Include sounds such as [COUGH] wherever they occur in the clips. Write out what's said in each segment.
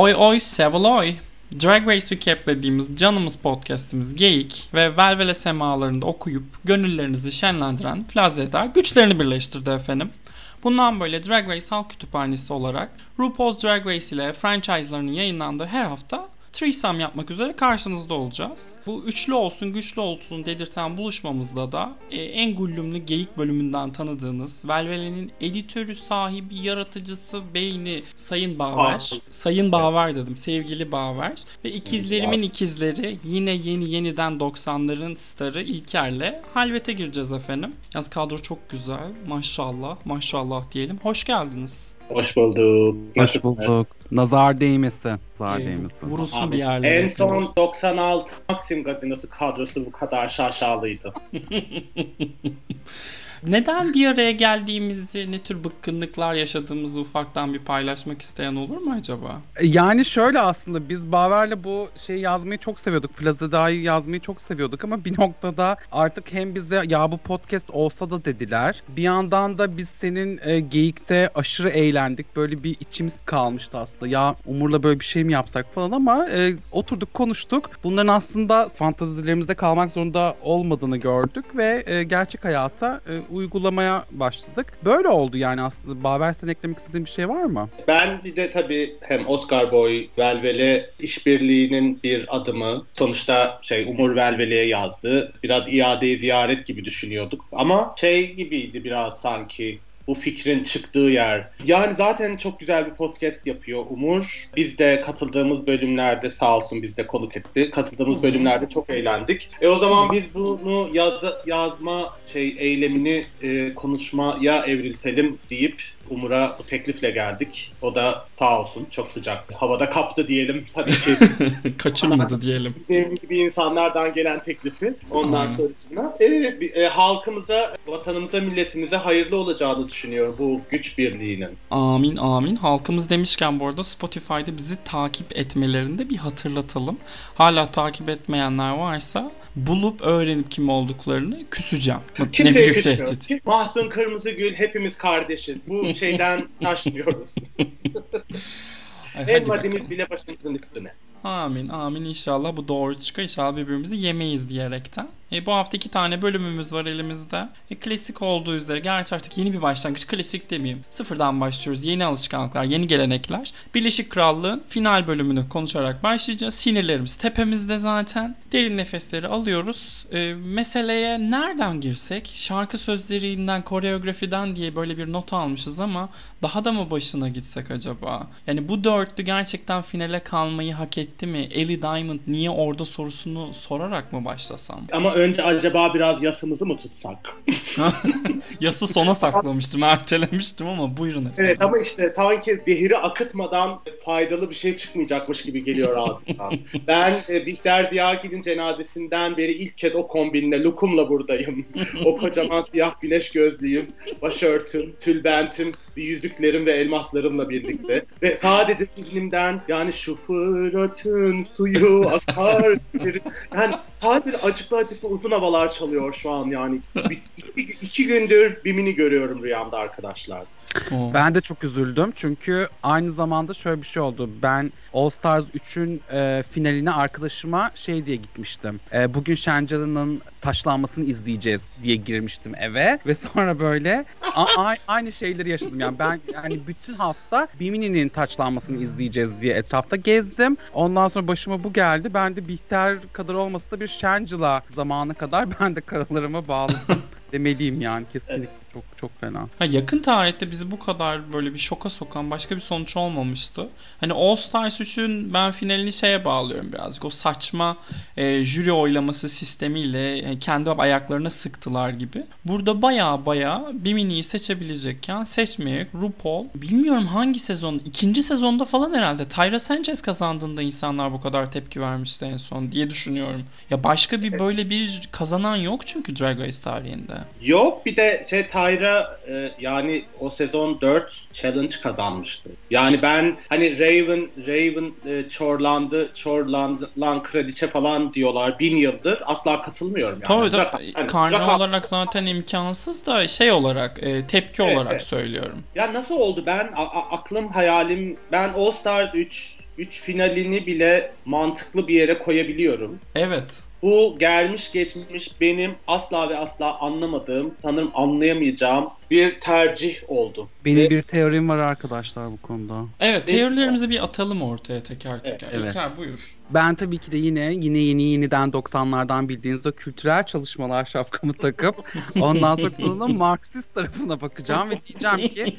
Oy oy Sevaloy. Drag Race Recap'lediğimiz canımız podcastimiz Geyik ve Velvele semalarında okuyup gönüllerinizi şenlendiren Plaza güçlerini birleştirdi efendim. Bundan böyle Drag Race Halk Kütüphanesi olarak RuPaul's Drag Race ile franchise'larının yayınlandığı her hafta threesome yapmak üzere karşınızda olacağız. Bu üçlü olsun güçlü olsun dedirten buluşmamızda da e, en gullümlü geyik bölümünden tanıdığınız Velvele'nin editörü, sahibi, yaratıcısı, beyni Sayın Baver. Aa. Sayın Baver dedim. Sevgili Baver. Ve ikizlerimin ikizleri yine yeni yeniden 90'ların starı İlker'le halvete gireceğiz efendim. Yalnız kadro çok güzel. Maşallah. Maşallah diyelim. Hoş geldiniz. Hoş bulduk. Hoş bulduk. Nazar değmesin. Nazar Ee, değmesin. vurulsun Abi, bir yerlere. en son 96 Maxim gazinosu kadrosu bu kadar şaşalıydı. [LAUGHS] Neden bir araya geldiğimizi, ne tür bıkkınlıklar yaşadığımızı ufaktan bir paylaşmak isteyen olur mu acaba? Yani şöyle aslında biz Baver'le bu şeyi yazmayı çok seviyorduk. Plaza Da'yı yazmayı çok seviyorduk ama bir noktada artık hem bize ya bu podcast olsa da dediler. Bir yandan da biz senin e, geyikte aşırı eğlendik. Böyle bir içimiz kalmıştı aslında. Ya Umur'la böyle bir şey mi yapsak falan ama e, oturduk konuştuk. Bunların aslında fantazilerimizde kalmak zorunda olmadığını gördük ve e, gerçek hayata e, uygulamaya başladık. Böyle oldu yani aslında. Baver sen eklemek istediğin bir şey var mı? Ben bir de tabii hem Oscar Boy Velvele işbirliğinin bir adımı. Sonuçta şey Umur Velvele'ye yazdı. Biraz iade ziyaret gibi düşünüyorduk. Ama şey gibiydi biraz sanki bu fikrin çıktığı yer. Yani zaten çok güzel bir podcast yapıyor Umur. Biz de katıldığımız bölümlerde sağ olsun biz de konuk etti. Katıldığımız bölümlerde çok eğlendik. E o zaman biz bunu yaz, yazma şey eylemini e, konuşmaya evriltelim deyip Umur'a bu teklifle geldik. O da sağ olsun çok sıcak. Havada kaptı diyelim. Tabii ki [LAUGHS] Kaçırmadı diyelim. bizim gibi insanlardan gelen teklifi. Ondan Aynen. sonrasında e, e, halkımıza, vatanımıza, milletimize hayırlı olacağını düşünüyorum bu güç birliğinin. Amin amin. Halkımız demişken bu arada Spotify'da bizi takip etmelerini de bir hatırlatalım. Hala takip etmeyenler varsa bulup öğrenip kim olduklarını küseceğim. Bak, ne Kimseye büyük küsmüyoruz. tehdit. Mahsun Kırmızıgül hepimiz kardeşiz. Bu [LAUGHS] şeyden [LAUGHS] taşmıyoruz. Bakalım. bile başımızın üstüne. Amin amin inşallah bu doğru çıkar. İnşallah birbirimizi yemeyiz diyerekten. E, bu hafta iki tane bölümümüz var elimizde. E, klasik olduğu üzere gerçi artık yeni bir başlangıç. Klasik demeyeyim. Sıfırdan başlıyoruz. Yeni alışkanlıklar, yeni gelenekler. Birleşik Krallığın final bölümünü konuşarak başlayacağız. Sinirlerimiz tepemizde zaten. Derin nefesleri alıyoruz. E, meseleye nereden girsek? Şarkı sözlerinden, koreografiden diye böyle bir not almışız ama daha da mı başına gitsek acaba? Yani bu dörtlü gerçekten finale kalmayı hak etti mi? Ellie Diamond niye orada sorusunu sorarak mı başlasam? Ama önce acaba biraz yasımızı mı tutsak? [LAUGHS] Yası sona saklamıştım, ertelemiştim ama buyurun efendim. Evet ama işte sanki zehiri akıtmadan faydalı bir şey çıkmayacakmış gibi geliyor ağzımdan. [LAUGHS] ben e, Bihter Ziyagil'in cenazesinden beri ilk kez o kombinle, lokumla buradayım. [LAUGHS] o kocaman siyah güneş gözlüyüm, başörtüm, tülbentim, yüzüklerim ve elmaslarımla birlikte. [LAUGHS] Ve sadece zihnimden yani şu fıratın suyu [LAUGHS] akar. bir- yani sadece acıklı acıklı uzun havalar çalıyor şu an yani. Bir, iki, iki gündür Bimini görüyorum rüyamda arkadaşlar. Ben de çok üzüldüm çünkü aynı zamanda şöyle bir şey oldu. Ben All Stars 3'ün e, finaline arkadaşıma şey diye gitmiştim. E, bugün Şencalı'nın taşlanmasını izleyeceğiz diye girmiştim eve [LAUGHS] ve sonra böyle a- a- aynı şeyleri yaşadım. Yani ben yani bütün hafta Bimini'nin taçlanmasını izleyeceğiz diye etrafta gezdim. Ondan sonra başıma bu geldi. Ben de Bihter kadar olmasa da bir Şencala zamanı kadar ben de karalarıma bağladım [LAUGHS] demeliyim yani kesinlikle çok çok fena. Ha, yakın tarihte bizi bu kadar böyle bir şoka sokan başka bir sonuç olmamıştı. Hani All Stars 3'ün ben finalini şeye bağlıyorum birazcık. O saçma e, jüri oylaması sistemiyle e, kendi ayaklarına sıktılar gibi. Burada baya baya Bimini'yi seçebilecekken seçmeyerek RuPaul bilmiyorum hangi sezon ikinci sezonda falan herhalde Tyra Sanchez kazandığında insanlar bu kadar tepki vermişti en son diye düşünüyorum. Ya başka bir böyle bir kazanan yok çünkü Drag Race tarihinde. Yok bir de şey Tyra e, yani o sezon 4 challenge kazanmıştı. Yani ben hani Raven Raven e, çorlandı çorlandı lan kraliçe falan diyorlar bin yıldır asla katılmıyorum yani. Tabii tabii. Hani Karne rakam- olarak zaten imkansız da şey olarak e, tepki Evet, olarak evet. söylüyorum. Ya nasıl oldu ben a- a- aklım hayalim ben All Star 3 3 finalini bile mantıklı bir yere koyabiliyorum. Evet. Bu gelmiş geçmiş benim asla ve asla anlamadığım, sanırım anlayamayacağım bir tercih oldu. Benim Ve- bir teorim var arkadaşlar bu konuda. Evet teorilerimizi bir atalım ortaya teker teker. Evet. İlker buyur. Ben tabii ki de yine yine yeni yeniden 90'lardan bildiğiniz o kültürel çalışmalar şapkamı takıp [LAUGHS] ondan sonra bunun Marksist tarafına bakacağım ve diyeceğim ki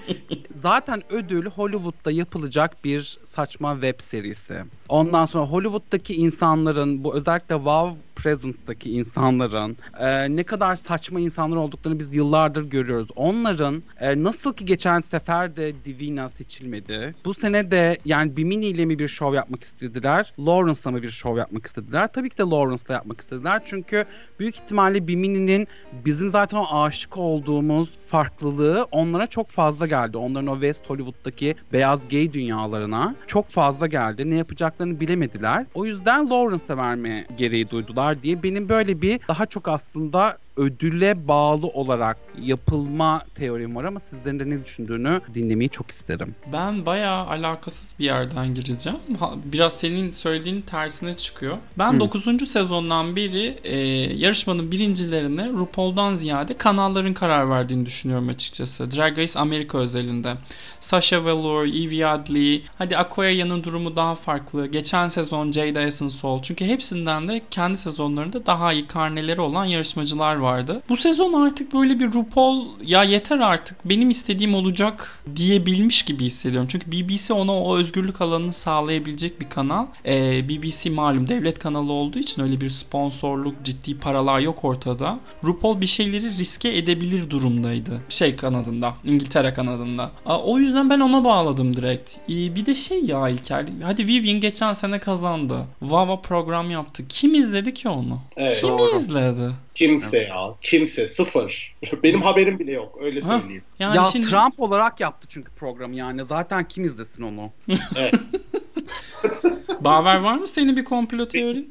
zaten ödül Hollywood'da yapılacak bir saçma web serisi. Ondan sonra Hollywood'daki insanların bu özellikle Wow Presence'daki insanların e, ne kadar saçma insanlar olduklarını biz yıllardır görüyoruz. Onların e, nasıl ki geçen sefer de Divina seçilmedi. Bu sene de yani Bimini ile mi bir şov yapmak istediler? Lawrence'la mı bir şov yapmak istediler? Tabii ki de Lawrence'la yapmak istediler. Çünkü büyük ihtimalle Bimini'nin bizim zaten o aşık olduğumuz farklılığı onlara çok fazla geldi. Onların o West Hollywood'daki beyaz gay dünyalarına çok fazla geldi. Ne yapacaklarını bilemediler. O yüzden Lawrence'a verme gereği duydular diye benim böyle bir daha çok aslında ödüle bağlı olarak yapılma teorim var ama sizlerin de ne düşündüğünü dinlemeyi çok isterim. Ben bayağı alakasız bir yerden gireceğim. Biraz senin söylediğin tersine çıkıyor. Ben Hı. 9. sezondan beri e, yarışmanın birincilerine RuPaul'dan ziyade kanalların karar verdiğini düşünüyorum açıkçası. Drag Race Amerika özelinde. Sasha Velour, Evie Adley, hadi Aquaria'nın durumu daha farklı. Geçen sezon Jada Essence Hall. Çünkü hepsinden de kendi sezonlarında daha iyi karneleri olan yarışmacılar vardı. Bu sezon artık böyle bir RuPaul ya yeter artık benim istediğim olacak diyebilmiş gibi hissediyorum. Çünkü BBC ona o özgürlük alanını sağlayabilecek bir kanal. Ee, BBC malum devlet kanalı olduğu için öyle bir sponsorluk ciddi paralar yok ortada. RuPaul bir şeyleri riske edebilir durumdaydı. Şey kanadında İngiltere kanadında. Aa, o yüzden ben ona bağladım direkt. Ee, bir de şey ya İlker hadi Vivian geçen sene kazandı. Vava program yaptı. Kim izledi ki onu? Evet. Kim Doğru. izledi? Kimse ya. Kimse. Sıfır. [LAUGHS] Benim haberim bile yok. Öyle Ha. söyleyeyim. Yani ya şimdi Trump olarak yaptı çünkü programı yani zaten kim izlesin onu? [LAUGHS] Evet. [LAUGHS] Baver var mı senin bir komplo teorin?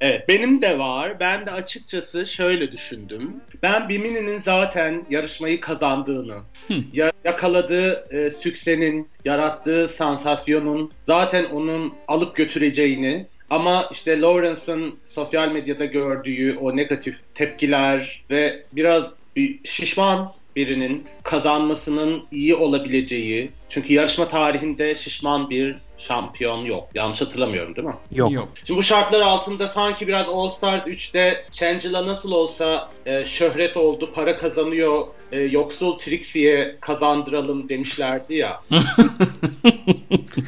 Evet benim de var. Ben de açıkçası şöyle düşündüm. Ben Bimini'nin zaten yarışmayı kazandığını, ya- yakaladığı e, süksenin, yarattığı sansasyonun zaten onun alıp götüreceğini ama işte Lawrence'ın sosyal medyada gördüğü o negatif tepkiler ve biraz bir şişman birinin kazanmasının iyi olabileceği çünkü yarışma tarihinde şişman bir şampiyon yok. Yanlış hatırlamıyorum değil mi? Yok. Şimdi bu şartlar altında sanki biraz All Stars 3'te Shangela nasıl olsa e, şöhret oldu, para kazanıyor, e, yoksul Trixie'ye kazandıralım demişlerdi ya. [LAUGHS]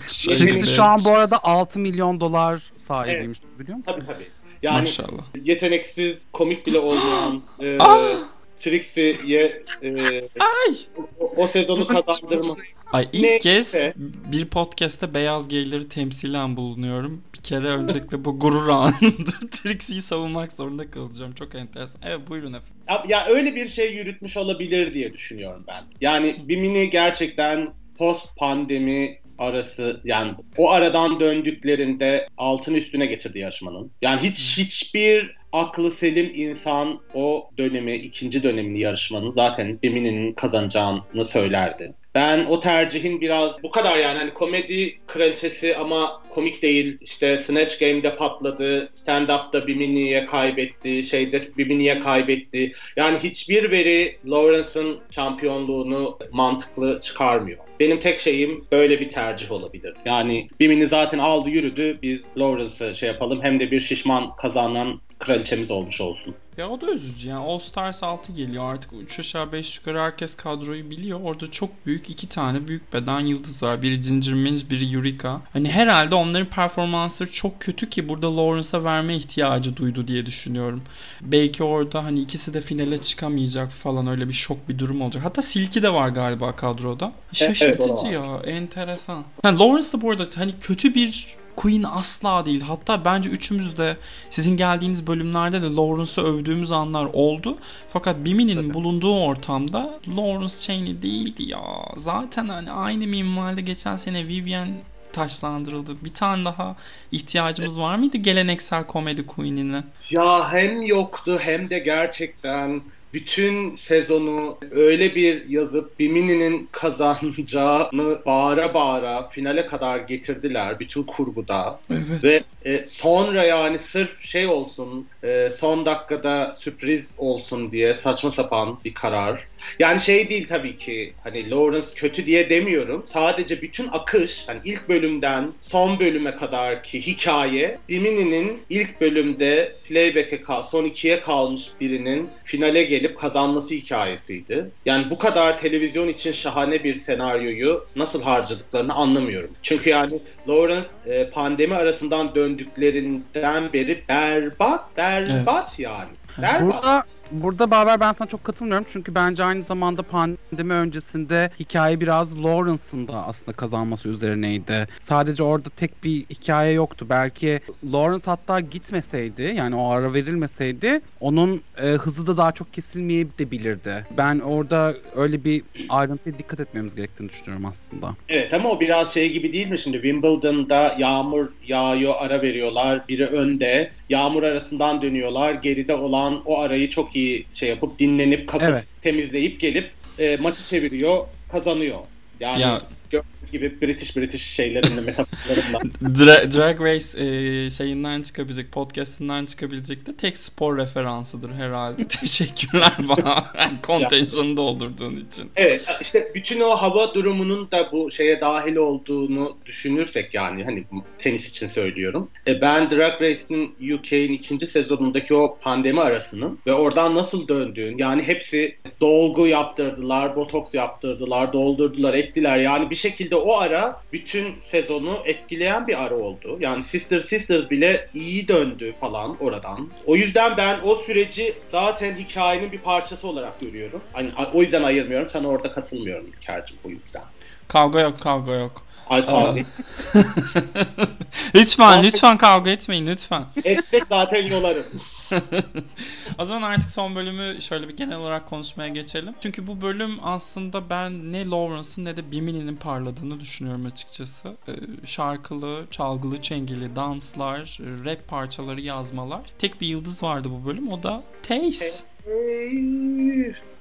Trixie şu an bu arada 6 milyon dolar sahibiymiş biliyor musun? Tabii tabii. Yani Maşallah. yeteneksiz, komik bile olmayan [GASPS] e, Ah! Trixie'ye e, Ay! o, o sezonu kazandırma. Ay ilk Neyse. kez bir podcast'te beyaz gayleri temsilen bulunuyorum. Bir kere öncelikle bu gurur anımdır. [LAUGHS] Trixie'yi savunmak zorunda kalacağım. Çok enteresan. Evet buyurun efendim. Ya, ya öyle bir şey yürütmüş olabilir diye düşünüyorum ben. Yani Bimini gerçekten post pandemi arası yani o aradan döndüklerinde altın üstüne getirdi yarışmanın. Yani hiç hiçbir aklı selim insan o dönemi, ikinci dönemini yarışmanın zaten Bimini'nin kazanacağını söylerdi. Ben o tercihin biraz bu kadar yani hani komedi kraliçesi ama komik değil. İşte Snatch Game'de patladı, stand-up'ta Bimini'ye kaybetti, şeyde Bimini'ye kaybetti. Yani hiçbir veri Lawrence'ın şampiyonluğunu mantıklı çıkarmıyor. Benim tek şeyim böyle bir tercih olabilir. Yani Bimini zaten aldı yürüdü. Biz Lawrence'ı şey yapalım. Hem de bir şişman kazanan kraliçemiz olmuş olsun. Ya o da üzücü yani All Stars 6 geliyor artık 3 aşağı 5 yukarı herkes kadroyu biliyor. Orada çok büyük iki tane büyük beden yıldız var. Biri Ginger Minj, biri Eureka. Hani herhalde onların performansları çok kötü ki burada Lawrence'a verme ihtiyacı duydu diye düşünüyorum. Belki orada hani ikisi de finale çıkamayacak falan öyle bir şok bir durum olacak. Hatta Silky de var galiba kadroda. Şaşırtıcı evet, ya enteresan. Yani Lawrence de bu arada hani kötü bir Queen asla değil. Hatta bence üçümüz de sizin geldiğiniz bölümlerde de Lawrence'ı övdüğümüz anlar oldu. Fakat Bimi'nin bulunduğu ortamda Lawrence Cheney değildi ya. Zaten hani aynı minvalde geçen sene Vivian taşlandırıldı. Bir tane daha ihtiyacımız var mıydı geleneksel komedi queen'ine? Ya hem yoktu hem de gerçekten bütün sezonu öyle bir yazıp Bimini'nin kazanacağını bağıra bağıra finale kadar getirdiler bütün kurguda. Evet. Ve e, sonra yani sırf şey olsun e, son dakikada sürpriz olsun diye saçma sapan bir karar. Yani şey değil tabii ki hani Lawrence kötü diye demiyorum. Sadece bütün akış hani ilk bölümden son bölüme kadar ki hikaye Bimini'nin ilk bölümde playback'e kal, son ikiye kalmış birinin finale gelip kazanması hikayesiydi. Yani bu kadar televizyon için şahane bir senaryoyu nasıl harcadıklarını anlamıyorum. Çünkü yani Lawrence e, pandemi arasından döndüklerinden beri berbat, berbat Evet. yani. Berbat. Burada Burada Baber ben sana çok katılmıyorum çünkü bence aynı zamanda pandemi öncesinde hikaye biraz Lawrence'ın da aslında kazanması üzerineydi. Sadece orada tek bir hikaye yoktu. Belki Lawrence hatta gitmeseydi yani o ara verilmeseydi onun e, hızı da daha çok kesilmeyebilirdi. Ben orada öyle bir ayrıntıya dikkat etmemiz gerektiğini düşünüyorum aslında. Evet ama o biraz şey gibi değil mi şimdi Wimbledon'da yağmur yağıyor ara veriyorlar biri önde yağmur arasından dönüyorlar geride olan o arayı çok iyi şey yapıp dinlenip kafası Evet. temizleyip gelip e, maçı çeviriyor kazanıyor. Yani Ya- gördüğünüz gibi British British şeylerinde [LAUGHS] metaforlarında. Dra- Drag Race e, şeyinden çıkabilecek, podcast'inden çıkabilecek de tek spor referansıdır herhalde. [LAUGHS] Teşekkürler bana kontenjanı doldurduğun için. Evet işte bütün o hava durumunun da bu şeye dahil olduğunu düşünürsek yani hani tenis için söylüyorum. E, ben Drag Race'in UK'in ikinci sezonundaki o pandemi arasının ve oradan nasıl döndüğün yani hepsi dolgu yaptırdılar, botoks yaptırdılar, doldurdular, ettiler. Yani bir şekilde o ara bütün sezonu etkileyen bir ara oldu. Yani Sister Sisters bile iyi döndü falan oradan. O yüzden ben o süreci zaten hikayenin bir parçası olarak görüyorum. Hani o yüzden ayırmıyorum. Sana orada katılmıyorum İlker'cim bu yüzden. Kavga yok, kavga yok. Ay kavga [LAUGHS] lütfen, lütfen kavga etmeyin lütfen. etsek zaten yolarım. [LAUGHS] O zaman artık son bölümü şöyle bir genel olarak konuşmaya geçelim. Çünkü bu bölüm aslında ben ne Lawrence'ın ne de Bimini'nin parladığını düşünüyorum açıkçası. Ee, şarkılı, çalgılı, çengeli danslar, rap parçaları yazmalar. Tek bir yıldız vardı bu bölüm o da Tace.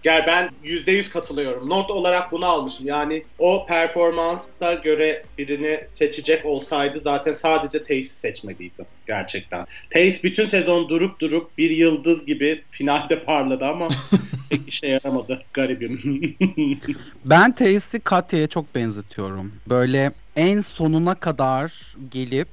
Gel ben %100 katılıyorum. Not olarak bunu almışım. Yani o performansa göre birini seçecek olsaydı zaten sadece Tace'i seçmeliydi gerçekten. Tace bütün sezon durup durup bir yıldız gibi finalde parladı ama [LAUGHS] pek işe yaramadı. Garibim. [LAUGHS] Ben Tace'i Katya'ya çok benzetiyorum. Böyle en sonuna kadar gelip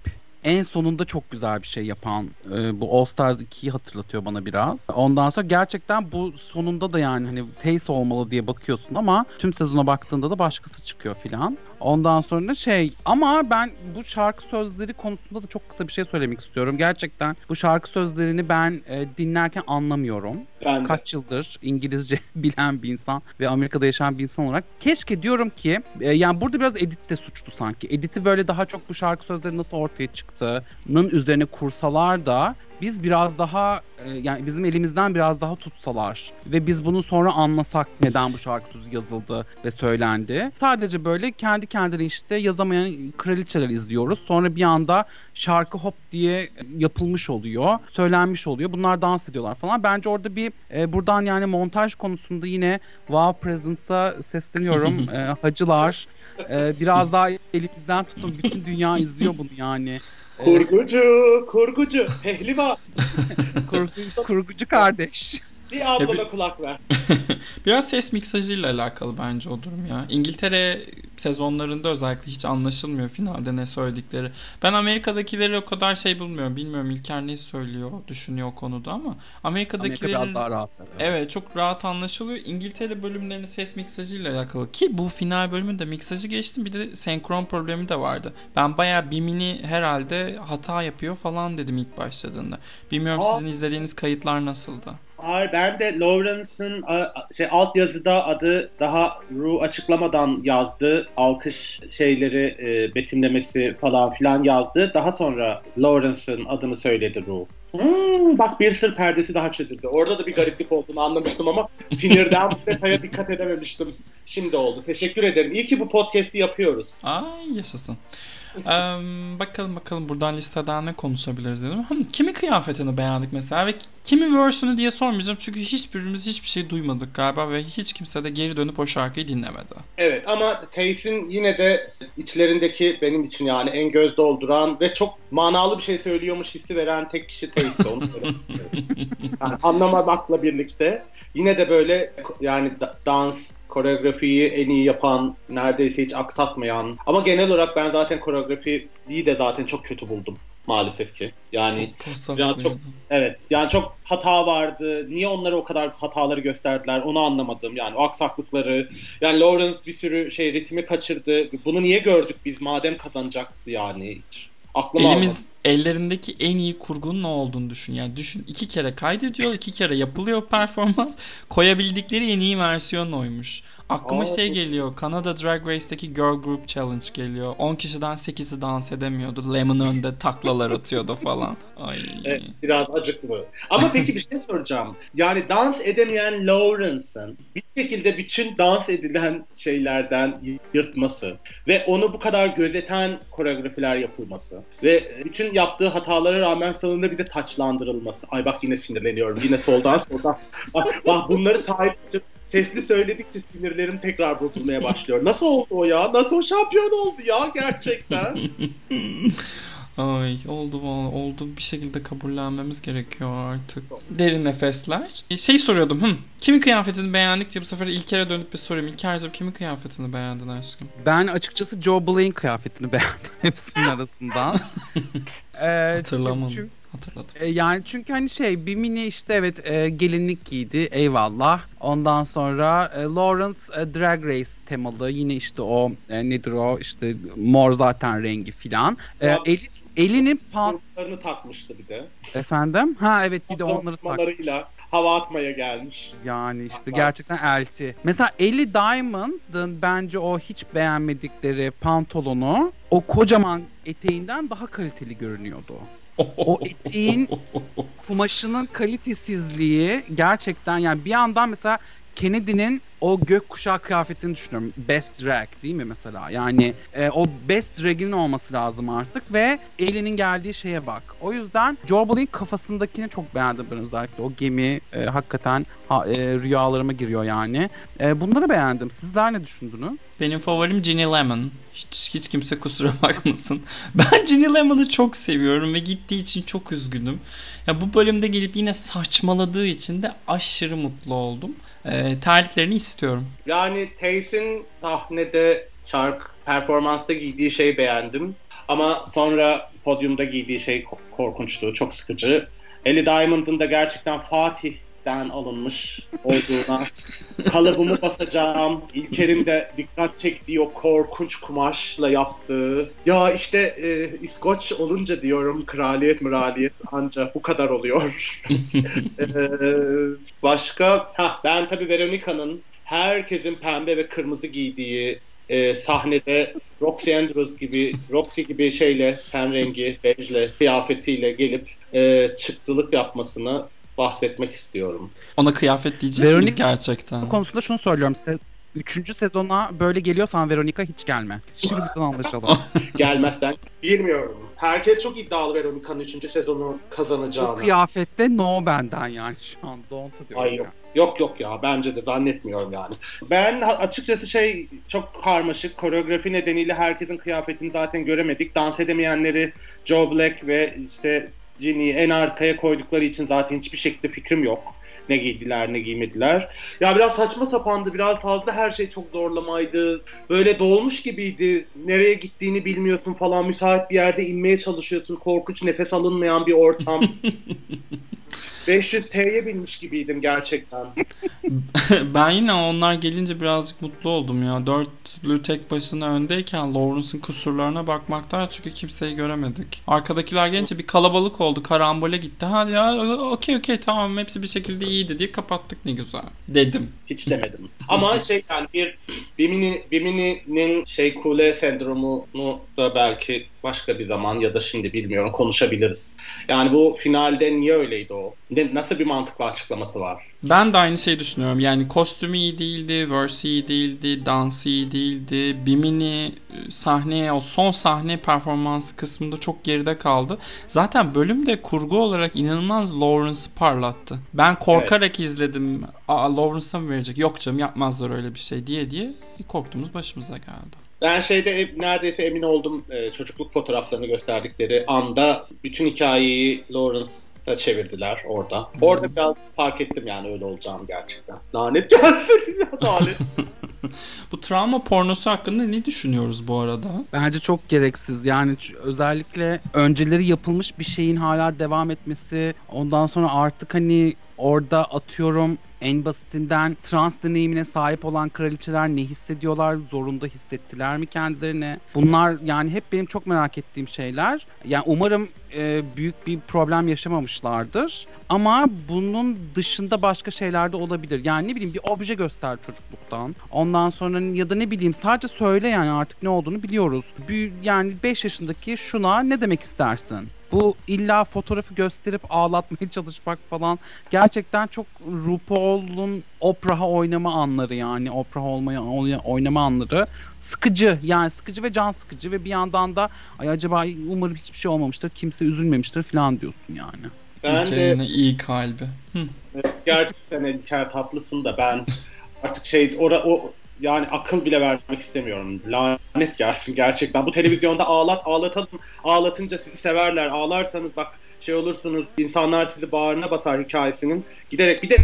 en sonunda çok güzel bir şey yapan e, bu All Stars 2'yi hatırlatıyor bana biraz. Ondan sonra gerçekten bu sonunda da yani hani Tace olmalı diye bakıyorsun ama tüm sezona baktığında da başkası çıkıyor filan. Ondan sonra şey ama ben bu şarkı sözleri konusunda da çok kısa bir şey söylemek istiyorum. Gerçekten bu şarkı sözlerini ben e, dinlerken anlamıyorum ben de. kaç yıldır İngilizce [LAUGHS] bilen bir insan ve Amerika'da yaşayan bir insan olarak keşke diyorum ki e, yani burada biraz edit de suçlu sanki. Editi böyle daha çok bu şarkı sözleri nasıl ortaya çıktığının üzerine kursalar da biz biraz daha e, yani bizim elimizden biraz daha tutsalar ve biz bunu sonra anlasak neden bu şarkı yazıldı ve söylendi. Sadece böyle kendi kendine işte yazamayan kraliçeler izliyoruz. Sonra bir anda şarkı hop diye yapılmış oluyor. Söylenmiş oluyor. Bunlar dans ediyorlar falan. Bence orada bir e, buradan yani montaj konusunda yine Wow Presence'a sesleniyorum. [LAUGHS] E, hacılar e, biraz daha elimizden tutun. Bütün dünya izliyor bunu yani. [LAUGHS] Kurgucu, kurgucu, pehlivan. [LAUGHS] kurgu- kurgucu kardeş. Bir ablana bir- kulak ver. [LAUGHS] Biraz ses miksajıyla alakalı bence o durum ya. İngiltere sezonlarında özellikle hiç anlaşılmıyor finalde ne söyledikleri. Ben Amerika'dakileri o kadar şey bulmuyorum. Bilmiyorum İlker ne söylüyor, düşünüyor o konuda ama Amerika Amerika'dakileri biraz daha rahat. Evet çok rahat anlaşılıyor. İngiltere bölümlerinin ses miksajıyla alakalı ki bu final bölümünde miksajı geçtim bir de senkron problemi de vardı. Ben bayağı Bimini herhalde hata yapıyor falan dedim ilk başladığında. Bilmiyorum Aa. sizin izlediğiniz kayıtlar nasıldı? Hayır ben de Lawrence'ın şey alt yazıda adı daha Ru açıklamadan yazdı. Alkış şeyleri e, betimlemesi falan filan yazdı. Daha sonra Lawrence'ın adını söyledi Ru. Hmm, bak bir sır perdesi daha çözüldü. Orada da bir gariplik olduğunu anlamıştım ama sinirden bu detaya dikkat edememiştim. Şimdi oldu. Teşekkür ederim. İyi ki bu podcast'i yapıyoruz. Ay yaşasın. Em, bakalım bakalım buradan listeden ne konuşabiliriz dedim. Hı, kimi kıyafetini beğendik mesela ve kimi versiyonu diye sormayacağım çünkü hiçbirimiz hiçbir şey duymadık galiba ve hiç kimse de geri dönüp o şarkıyı dinlemedi. Evet ama Tace'in yine de içlerindeki benim için yani en göz dolduran ve çok manalı bir şey söylüyormuş hissi veren tek kişi Tace'di onu [LAUGHS] yani anlamamakla birlikte yine de böyle yani da- dans koreografiyi en iyi yapan, neredeyse hiç aksatmayan ama genel olarak ben zaten koreografiyi de zaten çok kötü buldum maalesef ki. Yani Post Ya çok-. Evet yani çok hata vardı. Niye onlara o kadar hataları gösterdiler onu anlamadım. Yani o aksaklıkları. Yani Lawrence bir sürü şey ritmi kaçırdı. Bunu niye gördük biz madem kazanacaktı yani hiç. Aklıma Elimiz almadı. Ellerindeki en iyi kurgunun ne olduğunu düşün. Yani düşün iki kere kaydediyor, iki kere yapılıyor performans. Koyabildikleri en iyi versiyon oymuş. Aklıma Aa, şey geliyor. Kanada Drag Race'deki Girl Group Challenge geliyor. 10 kişiden 8'i dans edemiyordu. Lemon önde taklalar atıyordu falan. [LAUGHS] Ay. Evet, biraz acıklı. Ama peki bir şey soracağım. Yani dans edemeyen Lawrence'ın bir şekilde bütün dans edilen şeylerden yırtması ve onu bu kadar gözeten koreografiler yapılması ve bütün yaptığı hatalara rağmen sonunda bir de taçlandırılması. Ay bak yine sinirleniyorum. Yine soldan soldan. bak, bak bunları sahipçe sesli söyledikçe sinirlerim tekrar bozulmaya başlıyor. Nasıl oldu o ya? Nasıl o şampiyon oldu ya gerçekten? [LAUGHS] Ay oldu valla oldu bir şekilde kabullenmemiz gerekiyor artık. Derin nefesler. E, Şey soruyordum hım, kimin kıyafetini beğendik diye bu sefer İlker'e dönüp bir sorayım. İlker'cim kimin kıyafetini beğendin aşkım? Ben açıkçası Joe Blaine kıyafetini [LAUGHS] beğendim hepsinin arasından. [LAUGHS] Ee, Hatırlamadım. çünkü- Hatırladım. E, Yani çünkü hani şey bir mini işte evet e, gelinlik giydi eyvallah. Ondan sonra e, Lawrence e, Drag Race temalı yine işte o e, nedir o işte mor zaten rengi filan. E, Ya- eli, elini pan takmıştı bir de. efendim ha evet bir de onları takmış. Hava atmaya gelmiş. Yani işte Bak. gerçekten elti. Mesela Ellie Diamond'ın bence o hiç beğenmedikleri pantolonu o kocaman eteğinden daha kaliteli görünüyordu. O eteğin kumaşının kalitesizliği gerçekten yani bir yandan mesela Kennedy'nin o gökkuşağı kıyafetini düşünüyorum. Best drag değil mi mesela? Yani e, o best drag'in olması lazım artık ve Ellie'nin geldiği şeye bak. O yüzden Joe kafasındakini çok beğendim ben özellikle. O gemi e, hakikaten ha, e, rüyalarıma giriyor yani. E, bunları beğendim. Sizler ne düşündünüz? Benim favorim Ginny Lemon. Hiç, hiç kimse kusura [LAUGHS] bakmasın. Ben Ginny Lemon'ı çok seviyorum ve gittiği için çok üzgünüm. Ya bu bölümde gelip yine saçmaladığı için de aşırı mutlu oldum. Ee, terliklerini istiyorum. Yani Tace'in sahnede şarkı performansta giydiği şeyi beğendim. Ama sonra podyumda giydiği şey ko- korkunçtu, çok sıkıcı. Ellie Diamond'ın da gerçekten Fatih'ten alınmış olduğuna kalıbımı basacağım. İlker'in de dikkat çektiği o korkunç kumaşla yaptığı. Ya işte e, İskoç olunca diyorum kraliyet müraliyet anca bu kadar oluyor. Ee, [LAUGHS] başka ha ben tabii Veronica'nın herkesin pembe ve kırmızı giydiği e, sahnede Roxy Andrews gibi Roxy gibi şeyle ten rengi bejle kıyafetiyle gelip e, çıktılık yapmasını bahsetmek istiyorum. Ona kıyafet diyecek miyiz Veronica- gerçekten? Bu konusunda şunu söylüyorum size. Üçüncü sezona böyle geliyorsan Veronica hiç gelme. Şimdiden anlaşalım. [LAUGHS] Gelmezsen bilmiyorum. Herkes çok iddialı Veronica'nın 3. sezonu Bu kazanacağını. kıyafette no benden yani şu an. Don't diyorum. Ay yok. yani. Yok yok ya bence de zannetmiyorum yani. Ben açıkçası şey çok karmaşık. Koreografi nedeniyle herkesin kıyafetini zaten göremedik. Dans edemeyenleri Joe Black ve işte Ginny en arkaya koydukları için zaten hiçbir şekilde fikrim yok. Ne giydiler ne giymediler. Ya biraz saçma sapandı. Biraz fazla her şey çok zorlamaydı. Böyle dolmuş gibiydi. Nereye gittiğini bilmiyorsun falan. Müsait bir yerde inmeye çalışıyorsun. Korkunç nefes alınmayan bir ortam. [LAUGHS] 500 T'ye binmiş gibiydim gerçekten. [LAUGHS] ben yine onlar gelince birazcık mutlu oldum ya. Dörtlü tek başına öndeyken Lawrence'ın kusurlarına bakmaktan çünkü kimseyi göremedik. Arkadakiler gelince bir kalabalık oldu. Karambole gitti. Ha ya okey okey tamam hepsi bir şekilde iyiydi diye kapattık ne güzel. Dedim. Hiç demedim. Ama şey yani bir Bimini, Bimini'nin şey kule sendromunu da belki başka bir zaman ya da şimdi bilmiyorum konuşabiliriz. Yani bu finalde niye öyleydi o? Ne, nasıl bir mantıklı açıklaması var? Ben de aynı şeyi düşünüyorum. Yani kostümü iyi değildi, verse iyi değildi, dansı iyi değildi. Bimini e, sahneye, o son sahne performansı kısmında çok geride kaldı. Zaten bölümde kurgu olarak inanılmaz Lawrence'ı parlattı. Ben korkarak evet. izledim. Aa Lawrence'a mı verecek? Yok canım yapmazlar öyle bir şey diye diye korktuğumuz başımıza geldi. Ben şeyde neredeyse emin oldum e, çocukluk fotoğraflarını gösterdikleri anda bütün hikayeyi Lawrence'a çevirdiler orada. Orada biraz fark ettim yani öyle olacağım gerçekten. Lanet gelsin ya [LAUGHS] lanet. [LAUGHS] bu travma pornosu hakkında ne düşünüyoruz bu arada? Bence çok gereksiz. Yani özellikle önceleri yapılmış bir şeyin hala devam etmesi, ondan sonra artık hani orada atıyorum en basitinden trans deneyimine sahip olan kraliçeler ne hissediyorlar? Zorunda hissettiler mi kendilerine? Bunlar yani hep benim çok merak ettiğim şeyler. Yani umarım e, büyük bir problem yaşamamışlardır. Ama bunun dışında başka şeyler de olabilir. Yani ne bileyim bir obje göster çocukluktan. Ondan sonra ya da ne bileyim sadece söyle yani artık ne olduğunu biliyoruz. Bir, yani 5 yaşındaki şuna ne demek istersin? Bu illa fotoğrafı gösterip ağlatmaya çalışmak falan gerçekten çok RuPaul'un Oprah'a oynama anları yani Oprah olmaya oynama anları sıkıcı yani sıkıcı ve can sıkıcı ve bir yandan da ay acaba umarım hiçbir şey olmamıştır kimse üzülmemiştir falan diyorsun yani. Ben de iyi kalbi. Hı. Gerçekten Elçer tatlısın da ben artık şey ora, o yani akıl bile vermek istemiyorum. Lanet gelsin gerçekten. Bu televizyonda ağlat ağlatalım. Ağlatınca sizi severler. Ağlarsanız bak şey olursunuz. insanlar sizi bağrına basar hikayesinin. Giderek bir de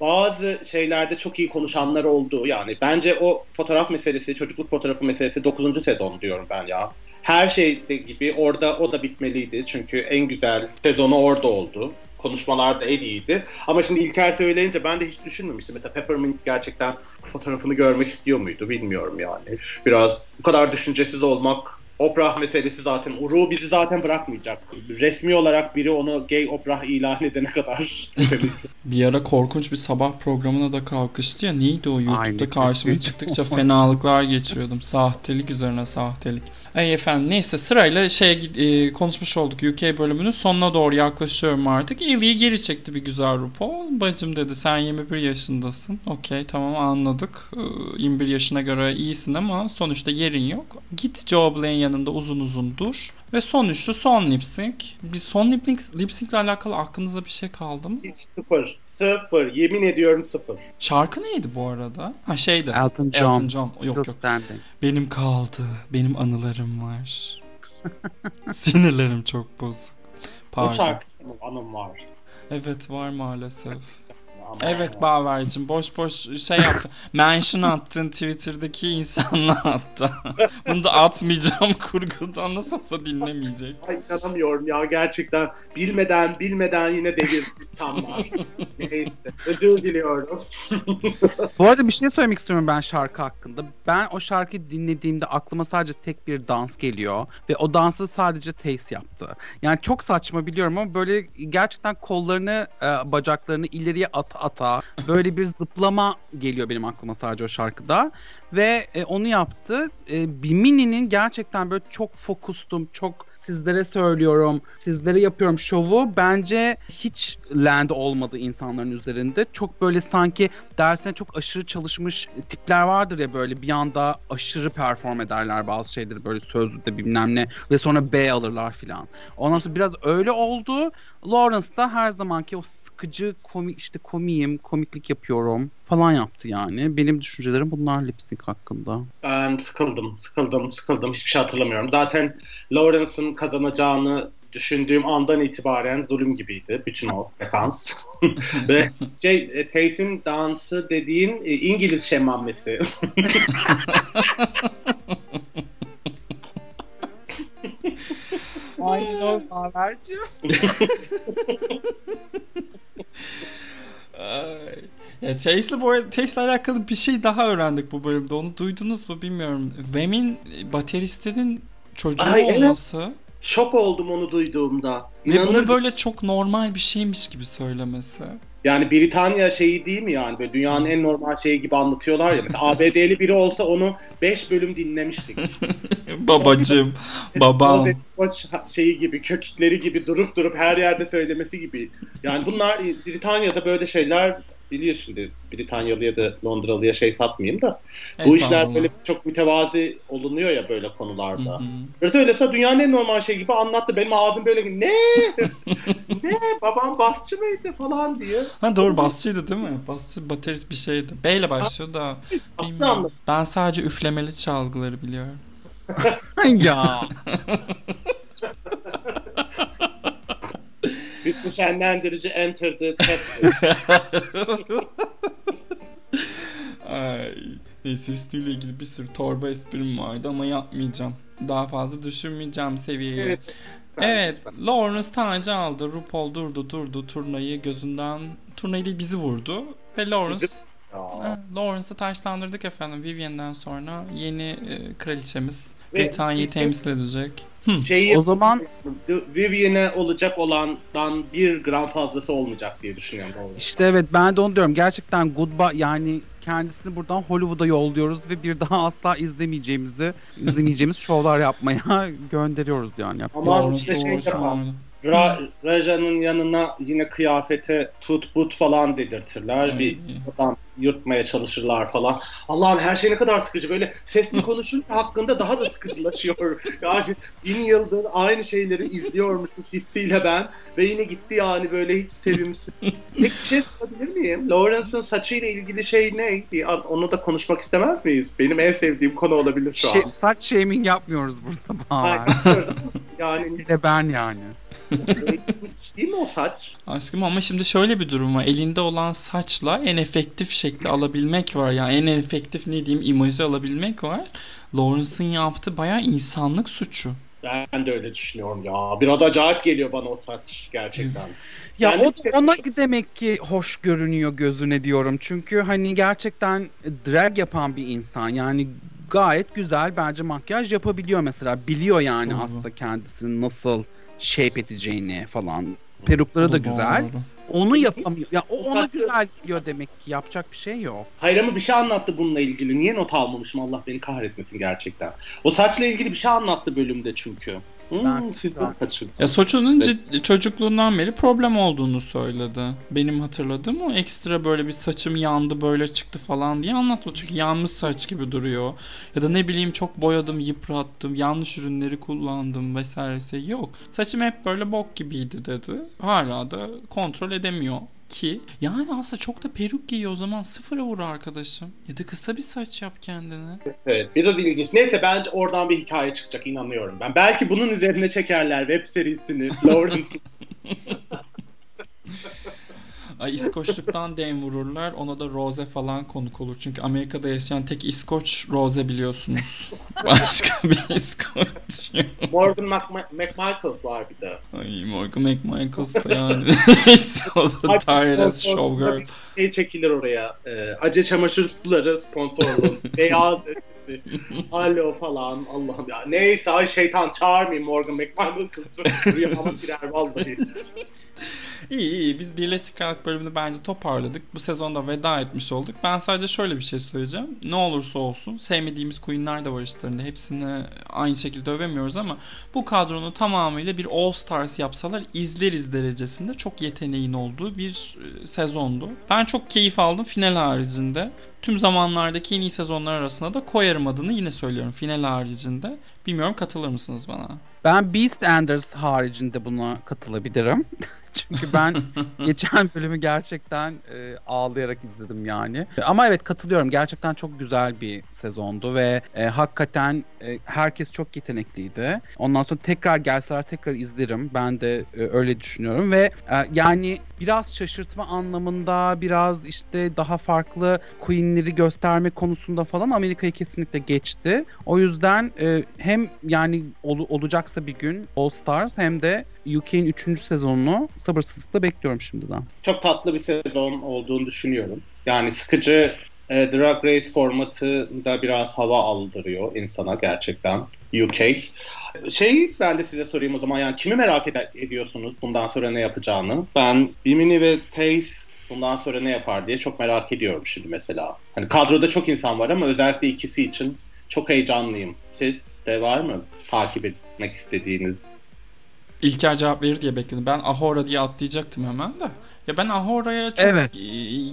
bazı şeylerde çok iyi konuşanlar oldu. Yani bence o fotoğraf meselesi, çocukluk fotoğrafı meselesi 9. sezon diyorum ben ya. Her şey gibi orada o da bitmeliydi. Çünkü en güzel sezonu orada oldu konuşmalar da en iyiydi. Ama şimdi İlker söyleyince ben de hiç düşünmemiştim. Mesela Peppermint gerçekten fotoğrafını görmek istiyor muydu bilmiyorum yani. Biraz bu kadar düşüncesiz olmak Oprah meselesi zaten. Uru bizi zaten bırakmayacak. Resmi olarak biri onu gay Oprah ilan edene kadar. [LAUGHS] bir ara korkunç bir sabah programına da kalkıştı ya. Neydi o YouTube'da Aynı. karşıma çıktıkça [LAUGHS] fenalıklar geçiriyordum. Sahtelik üzerine sahtelik. Ay efendim neyse sırayla şey e, konuşmuş olduk UK bölümünün sonuna doğru yaklaşıyorum artık. Ellie'yi geri çekti bir güzel RuPaul. Bacım dedi sen 21 yaşındasın. Okey tamam anladık. 21 yaşına göre iyisin ama sonuçta yerin yok. Git Joe Blaine yanında uzun uzun dur. Ve son üçlü son lip sync. Bir son lip sync, lip sync ile alakalı aklınızda bir şey kaldı mı? Hiç sıfır. Sıfır. Yemin ediyorum sıfır. Şarkı neydi bu arada? Ha şeydi. Elton John. Elton John. Yok yok. Standing. Benim kaldı. Benim anılarım var. [LAUGHS] Sinirlerim çok bozuk. Pardon. Bu şarkı anım var. Evet var maalesef. Evet Baver'cim boş boş şey yaptı. Mention attın Twitter'daki insanla attı. [LAUGHS] Bunu da atmayacağım [LAUGHS] kurgudan nasıl olsa dinlemeyecek. Ay inanamıyorum ya gerçekten. Bilmeden bilmeden yine devir insanlar. [LAUGHS] Neyse özür diliyorum. Bu arada bir şey söylemek istiyorum ben şarkı hakkında. Ben o şarkıyı dinlediğimde aklıma sadece tek bir dans geliyor. Ve o dansı sadece Taste yaptı. Yani çok saçma biliyorum ama böyle gerçekten kollarını, e, bacaklarını ileriye at ata böyle bir zıplama geliyor benim aklıma sadece o şarkıda ve e, onu yaptı. E, Bimini'nin gerçekten böyle çok fokustum, çok sizlere söylüyorum, sizlere yapıyorum şovu bence hiç land olmadı insanların üzerinde. Çok böyle sanki dersine çok aşırı çalışmış tipler vardır ya böyle bir anda aşırı perform ederler bazı şeyleri böyle sözlükte bilmem ne ve sonra B alırlar filan. Ondan sonra biraz öyle oldu. Lawrence da her zamanki o sıkıcı komik işte komiyim, komiklik yapıyorum falan yaptı yani. Benim düşüncelerim bunlar lipsync hakkında. Ben sıkıldım, sıkıldım, sıkıldım. Hiçbir şey hatırlamıyorum. Zaten Lawrence'ın kazanacağını düşündüğüm andan itibaren zulüm gibiydi bütün o frekans. [LAUGHS] Ve şey, e, Tace'in dansı dediğin e, İngiliz şemmamesi. [LAUGHS] Aynen o Habercim. [LAUGHS] ya Taste'le bu arada Taste'le alakalı bir şey daha öğrendik bu bölümde. Onu duydunuz mu bilmiyorum. Vem'in bateristinin çocuğu Ay, olması. Evet. Şok oldum onu duyduğumda. İnanır Ve bunu böyle çok normal bir şeymiş gibi söylemesi. Yani Britanya şeyi değil mi yani? Böyle dünyanın en normal şeyi gibi anlatıyorlar ya. Mesela ABD'li biri olsa onu 5 bölüm dinlemiştik. [LAUGHS] Babacım, babam. şeyi gibi, kökleri gibi durup durup her yerde söylemesi gibi. Yani bunlar Britanya'da böyle şeyler biliyor şimdi Britanyalı ya da Londralıya şey satmayayım da bu işler böyle çok mütevazi olunuyor ya böyle konularda. Böyle öylese dünyanın en normal şey gibi anlattı. Benim ağzım böyle ne? [LAUGHS] ne? Babam basçı mıydı falan diye. Ha doğru basçıydı değil mi? Basçı baterist bir şeydi. B ile başlıyor da bilmiyorum. Ben sadece üflemeli çalgıları biliyorum. [LAUGHS] ya. [LAUGHS] Bütün şenlendirici enter the Ay. Neyse üstüyle ilgili bir sürü torba esprim vardı ama yapmayacağım. Daha fazla düşünmeyeceğim seviyeye. Evet. Evet, Lawrence tacı aldı. RuPaul durdu durdu turnayı gözünden. Turnayı değil bizi vurdu. Ve Lawrence Lawrence'ı taşlandırdık efendim. Vivienne'den sonra yeni e, kraliçemiz Britanya'yı temsil edecek. Şeyi, o zaman Vivienne olacak olandan bir gram fazlası olmayacak diye düşünüyorum. Doğru. İşte evet ben de onu diyorum. Gerçekten goodbye yani kendisini buradan Hollywood'a yolluyoruz ve bir daha asla izlemeyeceğimizi izlemeyeceğimiz [LAUGHS] şovlar yapmaya [LAUGHS] gönderiyoruz yani. Ama işte şey Ra Raja'nın yanına yine kıyafete tut but falan dedirtirler. Bir adam yırtmaya çalışırlar falan. Allah'ım her şey ne kadar sıkıcı. Böyle sesli [LAUGHS] konuşunca hakkında daha da sıkıcılaşıyor. Yani bin yıldır aynı şeyleri izliyormuşuz hissiyle ben. Ve yine gitti yani böyle hiç sevimsiz. [LAUGHS] Tek bir şey sorabilir miyim? Lawrence'ın saçıyla ilgili şey ne? Onu da konuşmak istemez miyiz? Benim en sevdiğim konu olabilir şu şey, an. Saç shaming yapmıyoruz burada. Hayır. yani. Bir de ben yani. Değil mi o saç? Aşkım ama şimdi şöyle bir durum var. Elinde olan saçla en efektif şekli alabilmek var. Yani en efektif ne diyeyim imajı alabilmek var. Lawrence'ın yaptığı bayağı insanlık suçu. Ben de öyle düşünüyorum ya. Biraz acayip geliyor bana o saç gerçekten. Ya yani o ona demek ki hoş görünüyor gözüne diyorum. Çünkü hani gerçekten drag yapan bir insan. Yani gayet güzel bence makyaj yapabiliyor mesela. Biliyor yani Doğru. aslında kendisini nasıl shape edeceğini falan. Perukları da güzel. Doğru. Onu yapamıyor. Ya o ona güzel geliyor demek ki. Yapacak bir şey yok. Hayır ama bir şey anlattı bununla ilgili. Niye not almamışım Allah beni kahretmesin gerçekten. O saçla ilgili bir şey anlattı bölümde çünkü. Hmm, ya Soçu'nun evet. çocukluğundan beri problem olduğunu söyledi. Benim hatırladığım o ekstra böyle bir saçım yandı böyle çıktı falan diye anlatmadı. Çünkü yanmış saç gibi duruyor. Ya da ne bileyim çok boyadım, yıprattım, yanlış ürünleri kullandım vesaire. Yok. Saçım hep böyle bok gibiydi dedi. Hala da kontrol edemiyor ki yani aslında çok da peruk giyiyor o zaman sıfıra vur arkadaşım. Ya da kısa bir saç yap kendine. Evet biraz ilginç. Neyse bence oradan bir hikaye çıkacak inanıyorum ben. Belki bunun üzerine çekerler web serisini. Lawrence [LAUGHS] Ay İskoçluktan dem vururlar. Ona da Rose falan konuk olur. Çünkü Amerika'da yaşayan tek İskoç Rose biliyorsunuz. [LAUGHS] Başka bir İskoç yok. Morgan McMichael var bir de. Ay Morgan McMichael da yani. [LAUGHS] o da Tyrus Showgirl. Şey çekilir oraya. E, acı çamaşır suları sponsorluğu. [LAUGHS] Beyaz Alo falan Allah'ım ya. Neyse ay şeytan çağırmayayım Morgan McMichael kızı. Rüyama girer vallahi. İyi iyi biz Birleşik Krallık bölümünü bence toparladık. Bu sezonda veda etmiş olduk. Ben sadece şöyle bir şey söyleyeceğim. Ne olursa olsun sevmediğimiz queenler de var işlerinde. Hepsini aynı şekilde övemiyoruz ama bu kadronu tamamıyla bir All Stars yapsalar izleriz derecesinde çok yeteneğin olduğu bir e, sezondu. Ben çok keyif aldım final haricinde. Tüm zamanlardaki en iyi sezonlar arasında da koyarım adını yine söylüyorum final haricinde. Bilmiyorum katılır mısınız bana? Ben Beast Enders haricinde buna katılabilirim. [LAUGHS] Çünkü ben [LAUGHS] geçen bölümü gerçekten e, ağlayarak izledim yani. Ama evet katılıyorum. Gerçekten çok güzel bir sezondu ve e, hakikaten e, herkes çok yetenekliydi. Ondan sonra tekrar gelseler tekrar izlerim. Ben de e, öyle düşünüyorum ve e, yani biraz şaşırtma anlamında biraz işte daha farklı Queen'leri gösterme konusunda falan Amerika'yı kesinlikle geçti. O yüzden e, hem yani ol, olacaksa bir gün All Stars hem de UK'in 3. sezonunu sabırsızlıkla bekliyorum şimdiden. Çok tatlı bir sezon olduğunu düşünüyorum. Yani sıkıcı e, Drag Race formatı da biraz hava aldırıyor insana gerçekten UK. Şey ben de size sorayım o zaman yani kimi merak ed- ediyorsunuz bundan sonra ne yapacağını? Ben Bimini ve Taze bundan sonra ne yapar diye çok merak ediyorum şimdi mesela. Hani kadroda çok insan var ama özellikle ikisi için çok heyecanlıyım. Siz de var mı takip etmek istediğiniz? İlker cevap verir diye bekledim. Ben Ahora diye atlayacaktım hemen de. Ya ben Ahora'ya çok Evet.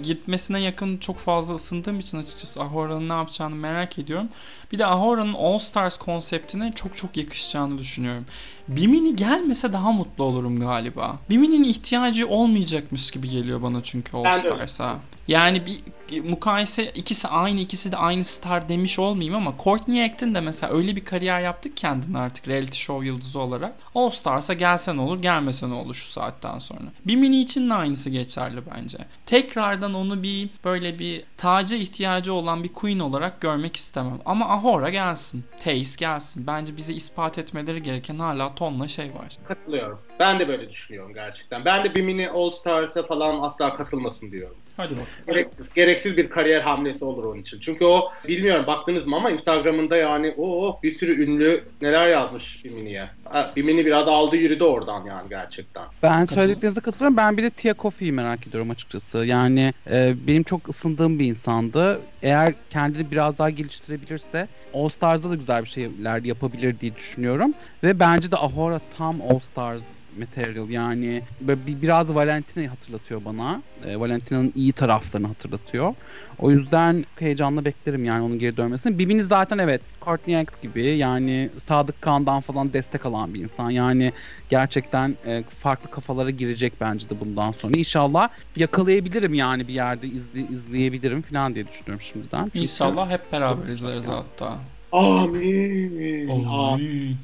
gitmesine yakın çok fazla ısındığım için açıkçası Ahora'nın ne yapacağını merak ediyorum. Bir de Ahora'nın All Stars konseptine çok çok yakışacağını düşünüyorum. Bimini gelmese daha mutlu olurum galiba. Bimini'nin ihtiyacı olmayacakmış gibi geliyor bana çünkü All. Stars'a. Yani bir mukayese ikisi aynı ikisi de aynı star demiş olmayayım ama Courtney Act'in de mesela öyle bir kariyer yaptık kendini artık reality show yıldızı olarak. All Stars'a gelsen olur gelmesen olur şu saatten sonra. Bir mini için de aynısı geçerli bence. Tekrardan onu bir böyle bir taca ihtiyacı olan bir queen olarak görmek istemem. Ama Ahora gelsin. Taze gelsin. Bence bize ispat etmeleri gereken hala tonla şey var. Katılıyorum. Ben de böyle düşünüyorum gerçekten. Ben de bir mini All Stars'a falan asla katılmasın diyorum. Hadi bakalım. Gereksiz, gereksiz bir kariyer hamlesi olur onun için. Çünkü o bilmiyorum baktınız mı ama Instagram'ında yani o bir sürü ünlü neler yazmış Bimini'ye. Bimini biraz aldı yürüdü oradan yani gerçekten. Ben söylediklerinize katılıyorum. Ben bir de Tia Kofi'yi merak ediyorum açıkçası. Yani e, benim çok ısındığım bir insandı. Eğer kendini biraz daha geliştirebilirse All Stars'da da güzel bir şeyler yapabilir diye düşünüyorum. Ve bence de Ahora tam All Stars material yani biraz Valentina'yı hatırlatıyor bana. E, Valentina'nın iyi taraflarını hatırlatıyor. O yüzden heyecanla beklerim yani onun geri dönmesini. Bibini zaten evet Courtney Act gibi yani Sadık Kaan'dan falan destek alan bir insan. Yani gerçekten e, farklı kafalara girecek bence de bundan sonra. İnşallah yakalayabilirim yani bir yerde izle, izleyebilirim falan diye düşünüyorum şimdiden. Çünkü- İnşallah hep beraber izleriz hatta. Amin. Amin. Amin.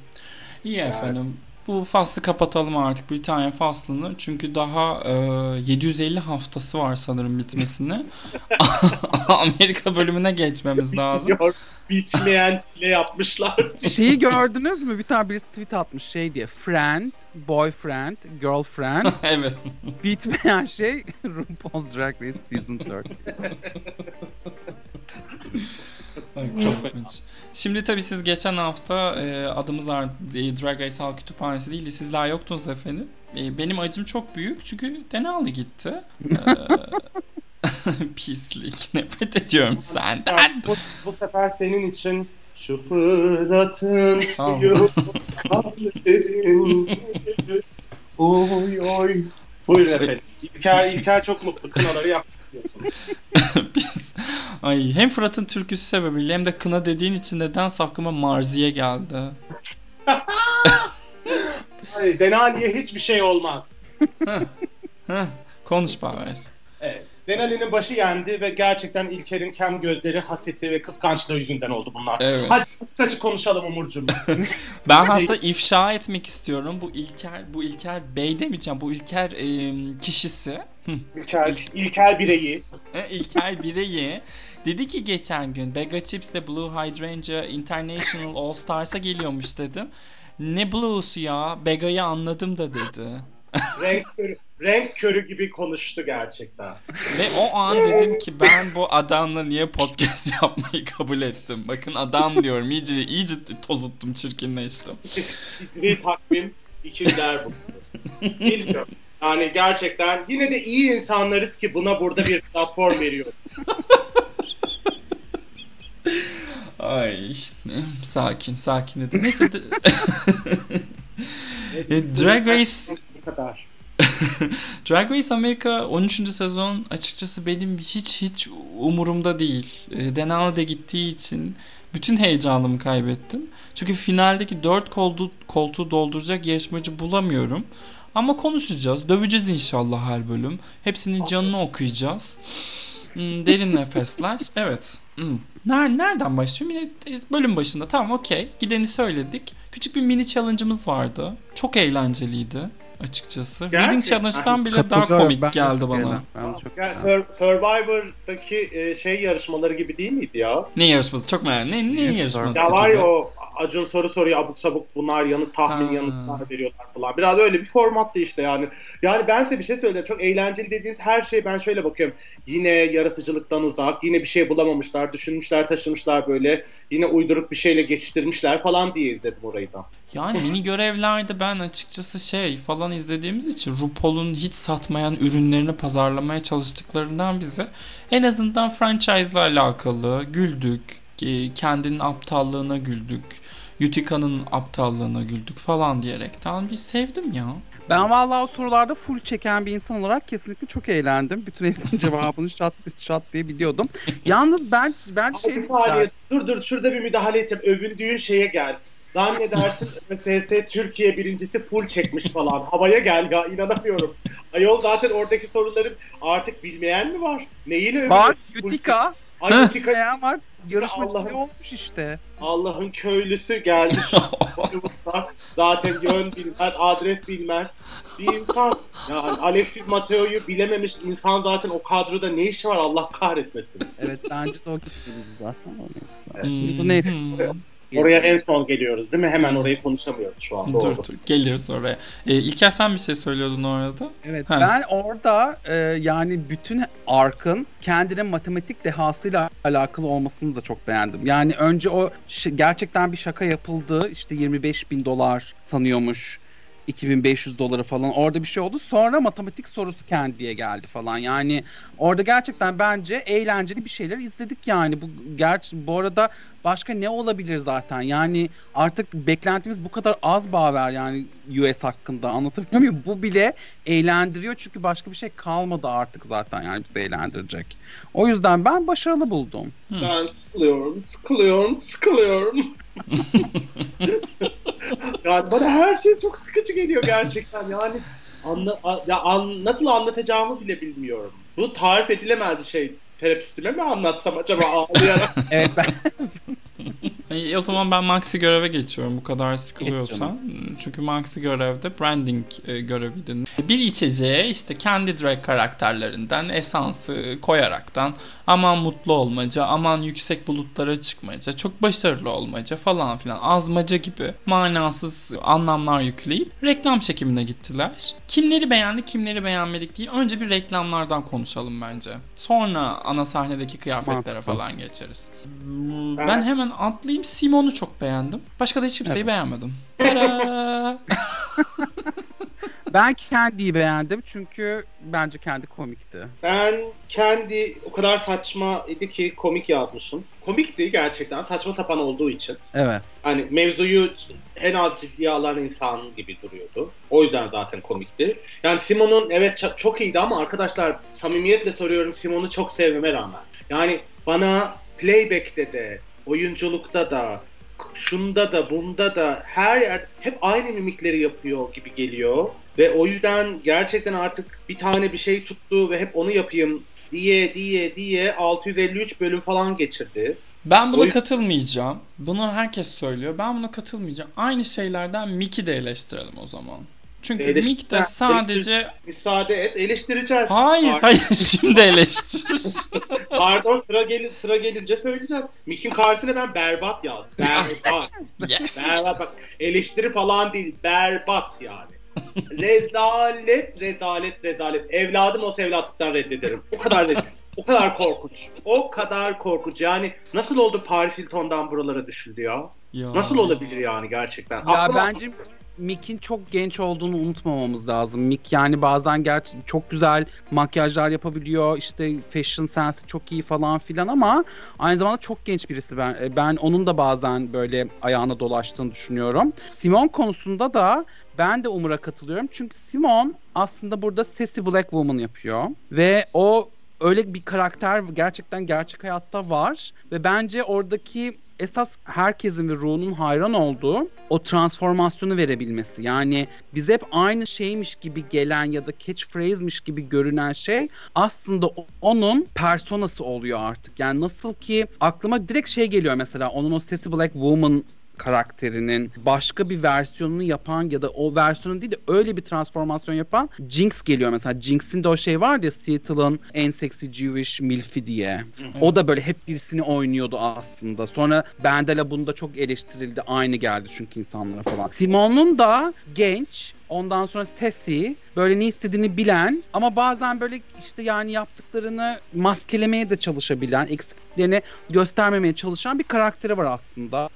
İyi efendim. Bu faslı kapatalım artık Britanya faslını. Çünkü daha e, 750 haftası var sanırım bitmesine. [LAUGHS] Amerika bölümüne geçmemiz lazım. Bitmeyen çile yapmışlar. Şeyi gördünüz mü? Bir tane birisi tweet atmış şey diye. Friend, boyfriend, girlfriend. [LAUGHS] evet. Bitmeyen şey [LAUGHS] RuPaul's Drag Race Season 4. Korkunç. Şimdi tabii siz geçen hafta e, adımız var e, Drag Race Halk Kütüphanesi değildi. Sizler yoktunuz efendim. E, benim acım çok büyük çünkü Denali gitti. E, [LAUGHS] pislik. Nefret ediyorum senden. bu, bu sefer senin için şu Fırat'ın Tamam. suyu. [LAUGHS] Oy oy. Buyurun efendim. İlker, İlker çok mutlu kınaları yaptı. [LAUGHS] Biz, ay hem Fırat'ın türküsü sebebiyle hem de kına dediğin için nedense aklıma Marziye geldi. [LAUGHS] Ay, Denali'ye hiçbir şey olmaz. Heh, konuş Paves. Evet. Denali'nin başı yendi ve gerçekten İlker'in kem gözleri, haseti ve kıskançlığı yüzünden oldu bunlar. Evet. Hadi açık açık konuşalım Umurcuğum. [LAUGHS] Ben hatta ifşa etmek istiyorum. Bu İlker, bu İlker Bey demeyeceğim. Bu İlker e, kişisi. İlker, İlker bireyi. [LAUGHS] E, İlker Bireyi dedi ki geçen gün Bega Chips de Blue Hydrangea International All Stars'a geliyormuş dedim. Ne blues'u ya? Bega'yı anladım da dedi. renk körü, renk körü gibi konuştu gerçekten. Ve o an dedim ki ben bu adamla niye podcast [LAUGHS] yapmayı kabul ettim. Bakın adam diyorum iyice iyice tozuttum çirkinleştim. Bir takvim ikizler bu. Bilmiyorum. Yani gerçekten yine de iyi insanlarız ki buna burada bir platform veriyoruz. [LAUGHS] Ay sakin sakin dedim. Neyse de- [LAUGHS] Drag Race kadar. [LAUGHS] Drag Race Amerika 13. sezon açıkçası benim hiç hiç umurumda değil. E, Denali de gittiği için bütün heyecanımı kaybettim. Çünkü finaldeki 4 koltuğu, koltuğu dolduracak yarışmacı bulamıyorum. Ama konuşacağız. Döveceğiz inşallah her bölüm. Hepsinin canını okuyacağız. Hmm, derin nefesler. Evet. Ner nereden başlıyorum? Yine bölüm başında. Tamam okey. Gideni söyledik. Küçük bir mini challenge'ımız vardı. Çok eğlenceliydi açıkçası. Reading Gerçekten. Challenge'dan bile daha komik Ben geldi çok bana. Ben çok Yani. Sur- Survivor'daki e, şey yarışmaları gibi değil miydi ya? Ne yarışması? Çok merak Ne, ne yarışması Ya var ya o Acun soru soruyor abuk sabuk bunlar yanıt tahmin Ha. yanıtlar veriyorlar falan. Biraz öyle bir formattı işte yani. Yani ben size bir şey söyleyeyim. Çok eğlenceli dediğiniz her şey ben şöyle bakıyorum. Yine yaratıcılıktan uzak. Yine bir şey bulamamışlar. Düşünmüşler taşımışlar böyle. Yine uyduruk bir şeyle geçiştirmişler falan diye izledim orayı da. Yani mini [LAUGHS] görevlerde ben açıkçası şey falan izlediğimiz için RuPaul'un hiç satmayan ürünlerini pazarlamaya çalıştıklarından bize en azından franchise'la alakalı güldük, e, kendinin aptallığına güldük, Utica'nın aptallığına güldük falan diyerekten bir sevdim ya. Ben vallahi o sorularda full çeken bir insan olarak kesinlikle çok eğlendim. Bütün hepsinin [LAUGHS] cevabını şat şat diye biliyordum. Yalnız ben ben şey dur dur şurada bir müdahale edeceğim. Övündüğün şeye gel. Zannedersin [LAUGHS] SS Türkiye birincisi full çekmiş falan. Havaya gel ya inanamıyorum. Ayol zaten oradaki soruların artık bilmeyen mi var? Neyle övünüyor? Full Utica Ay beğen var. Yarışmacı Allah'ım. olmuş işte. Allah'ın köylüsü geldi. [LAUGHS] Zaten yön bilmez, adres bilmez. Bir insan. Yani Alexis Mateo'yu bilememiş insan zaten o kadroda ne işi var Allah kahretmesin. Evet bence de o gitmedi zaten. O neyse. Hmm. Bu neyse. Oraya en son geliyoruz değil mi? Hemen orayı konuşamıyoruz şu an. Doğru. Dur dur geliriz oraya. E, İlker sen bir şey söylüyordun orada. Evet Ha. ben orada e, yani bütün arkın kendinin matematik dehasıyla alakalı olmasını da çok beğendim. Yani önce o gerçekten bir şaka yapıldı işte 25 bin dolar sanıyormuş 2500 doları falan orada bir şey oldu. Sonra matematik sorusu kendiye geldi falan. Yani orada gerçekten bence eğlenceli bir şeyler izledik yani. Bu gerçi bu arada başka ne olabilir zaten? Yani artık beklentimiz bu kadar az bağver yani US hakkında anlatabiliyor muyum? Bu bile eğlendiriyor çünkü başka bir şey kalmadı artık zaten yani bizi eğlendirecek. O yüzden ben başarılı buldum. Ben sıkılıyorum, sıkılıyorum, sıkılıyorum. [LAUGHS] yani bana her şey çok sıkıcı geliyor gerçekten. Yani anla, ya an, nasıl anlatacağımı bile bilmiyorum. Bu tarif edilemez bir şey. Terapistime mi anlatsam acaba ağlayarak? Evet ben [LAUGHS] E, o zaman ben Maxi göreve geçiyorum bu kadar sıkılıyorsan. Çünkü Maxi görevde branding e, göreviydi. Bir içeceğe işte kendi drag karakterlerinden esansı koyaraktan aman mutlu olmaca, aman yüksek bulutlara çıkmaca, çok başarılı olmaca falan filan azmaca gibi manasız anlamlar yükleyip reklam çekimine gittiler. Kimleri beğendi, kimleri beğenmedik diye önce bir reklamlardan konuşalım bence. Sonra ana sahnedeki kıyafetlere Mantıklı. falan geçeriz. Ben hemen atlayayım. Simon'u çok beğendim. Başka da hiç kimseyi Evet. beğenmedim. [LAUGHS] [LAUGHS] Ben Candy'yi beğendim çünkü bence kendi komikti. Ben kendi o kadar saçma idi ki komik yazmışım. Komikti gerçekten saçma sapan olduğu için. Evet. Hani mevzuyu en az ciddiye alan insan gibi duruyordu. O yüzden zaten komikti. Yani Simon'un evet çok iyiydi ama arkadaşlar samimiyetle soruyorum Simon'u çok sevmeme rağmen. Yani bana playback'te de, oyunculukta da, şunda da, bunda da her yer hep aynı mimikleri yapıyor gibi geliyor. Ve o yüzden gerçekten artık bir tane bir şey tuttu ve hep onu yapayım diye diye diye 653 bölüm falan geçirdi. Ben buna O katılmayacağım. Bunu herkes söylüyor. Ben buna katılmayacağım. Aynı şeylerden Mick'i de eleştirelim o zaman. Çünkü Eleştir- Mick de sadece... Müsaade et eleştireceğiz. Hayır Ar- hayır şimdi eleştir. [LAUGHS] Pardon sıra gelin sıra gelince söyleyeceğim. Mick'in karşısına ben berbat yaz. Berbat. [LAUGHS] yes. berbat bak. Eleştiri falan değil. Berbat yani. rezalet, rezalet, rezalet. Evladım olsa evlatlıktan reddederim. O kadar rezil. O kadar korkunç. O kadar korkunç. Yani nasıl oldu Paris Hilton'dan buralara düşüldü ya? Ya. Nasıl olabilir yani gerçekten? Ya Aklım bence Mick'in çok genç olduğunu unutmamamız lazım. Mick yani bazen gerçi çok güzel makyajlar yapabiliyor. işte fashion sensi çok iyi falan filan ama aynı zamanda çok genç birisi ben. E, Ben onun da bazen böyle ayağına dolaştığını düşünüyorum. Simon konusunda da ben de Umur'a katılıyorum. Çünkü Simon aslında burada Sassy Black Woman yapıyor. Ve o öyle bir karakter gerçekten gerçek hayatta var. Ve bence oradaki esas herkesin ve ruhunun hayran olduğu o transformasyonu verebilmesi. Yani bize hep aynı şeymiş gibi gelen ya da catchphrase'miş gibi görünen şey aslında onun personası oluyor artık. Yani nasıl ki aklıma direkt şey geliyor mesela onun o Sassy Black Woman karakterinin başka bir versiyonunu yapan ya da o versiyonu değil de öyle bir transformasyon yapan Jinx geliyor mesela. Jinx'in de o şey var ya Seattle'ın en seksi Jewish milfi diye. O da böyle hep birisini oynuyordu aslında. Sonra Bendela bunda çok eleştirildi. Aynı geldi çünkü insanlara falan. Simon'un da genç Ondan sonra Sesi böyle ne istediğini bilen ama bazen böyle işte yani yaptıklarını maskelemeye de çalışabilen, eksikliklerini göstermemeye çalışan bir karakteri var aslında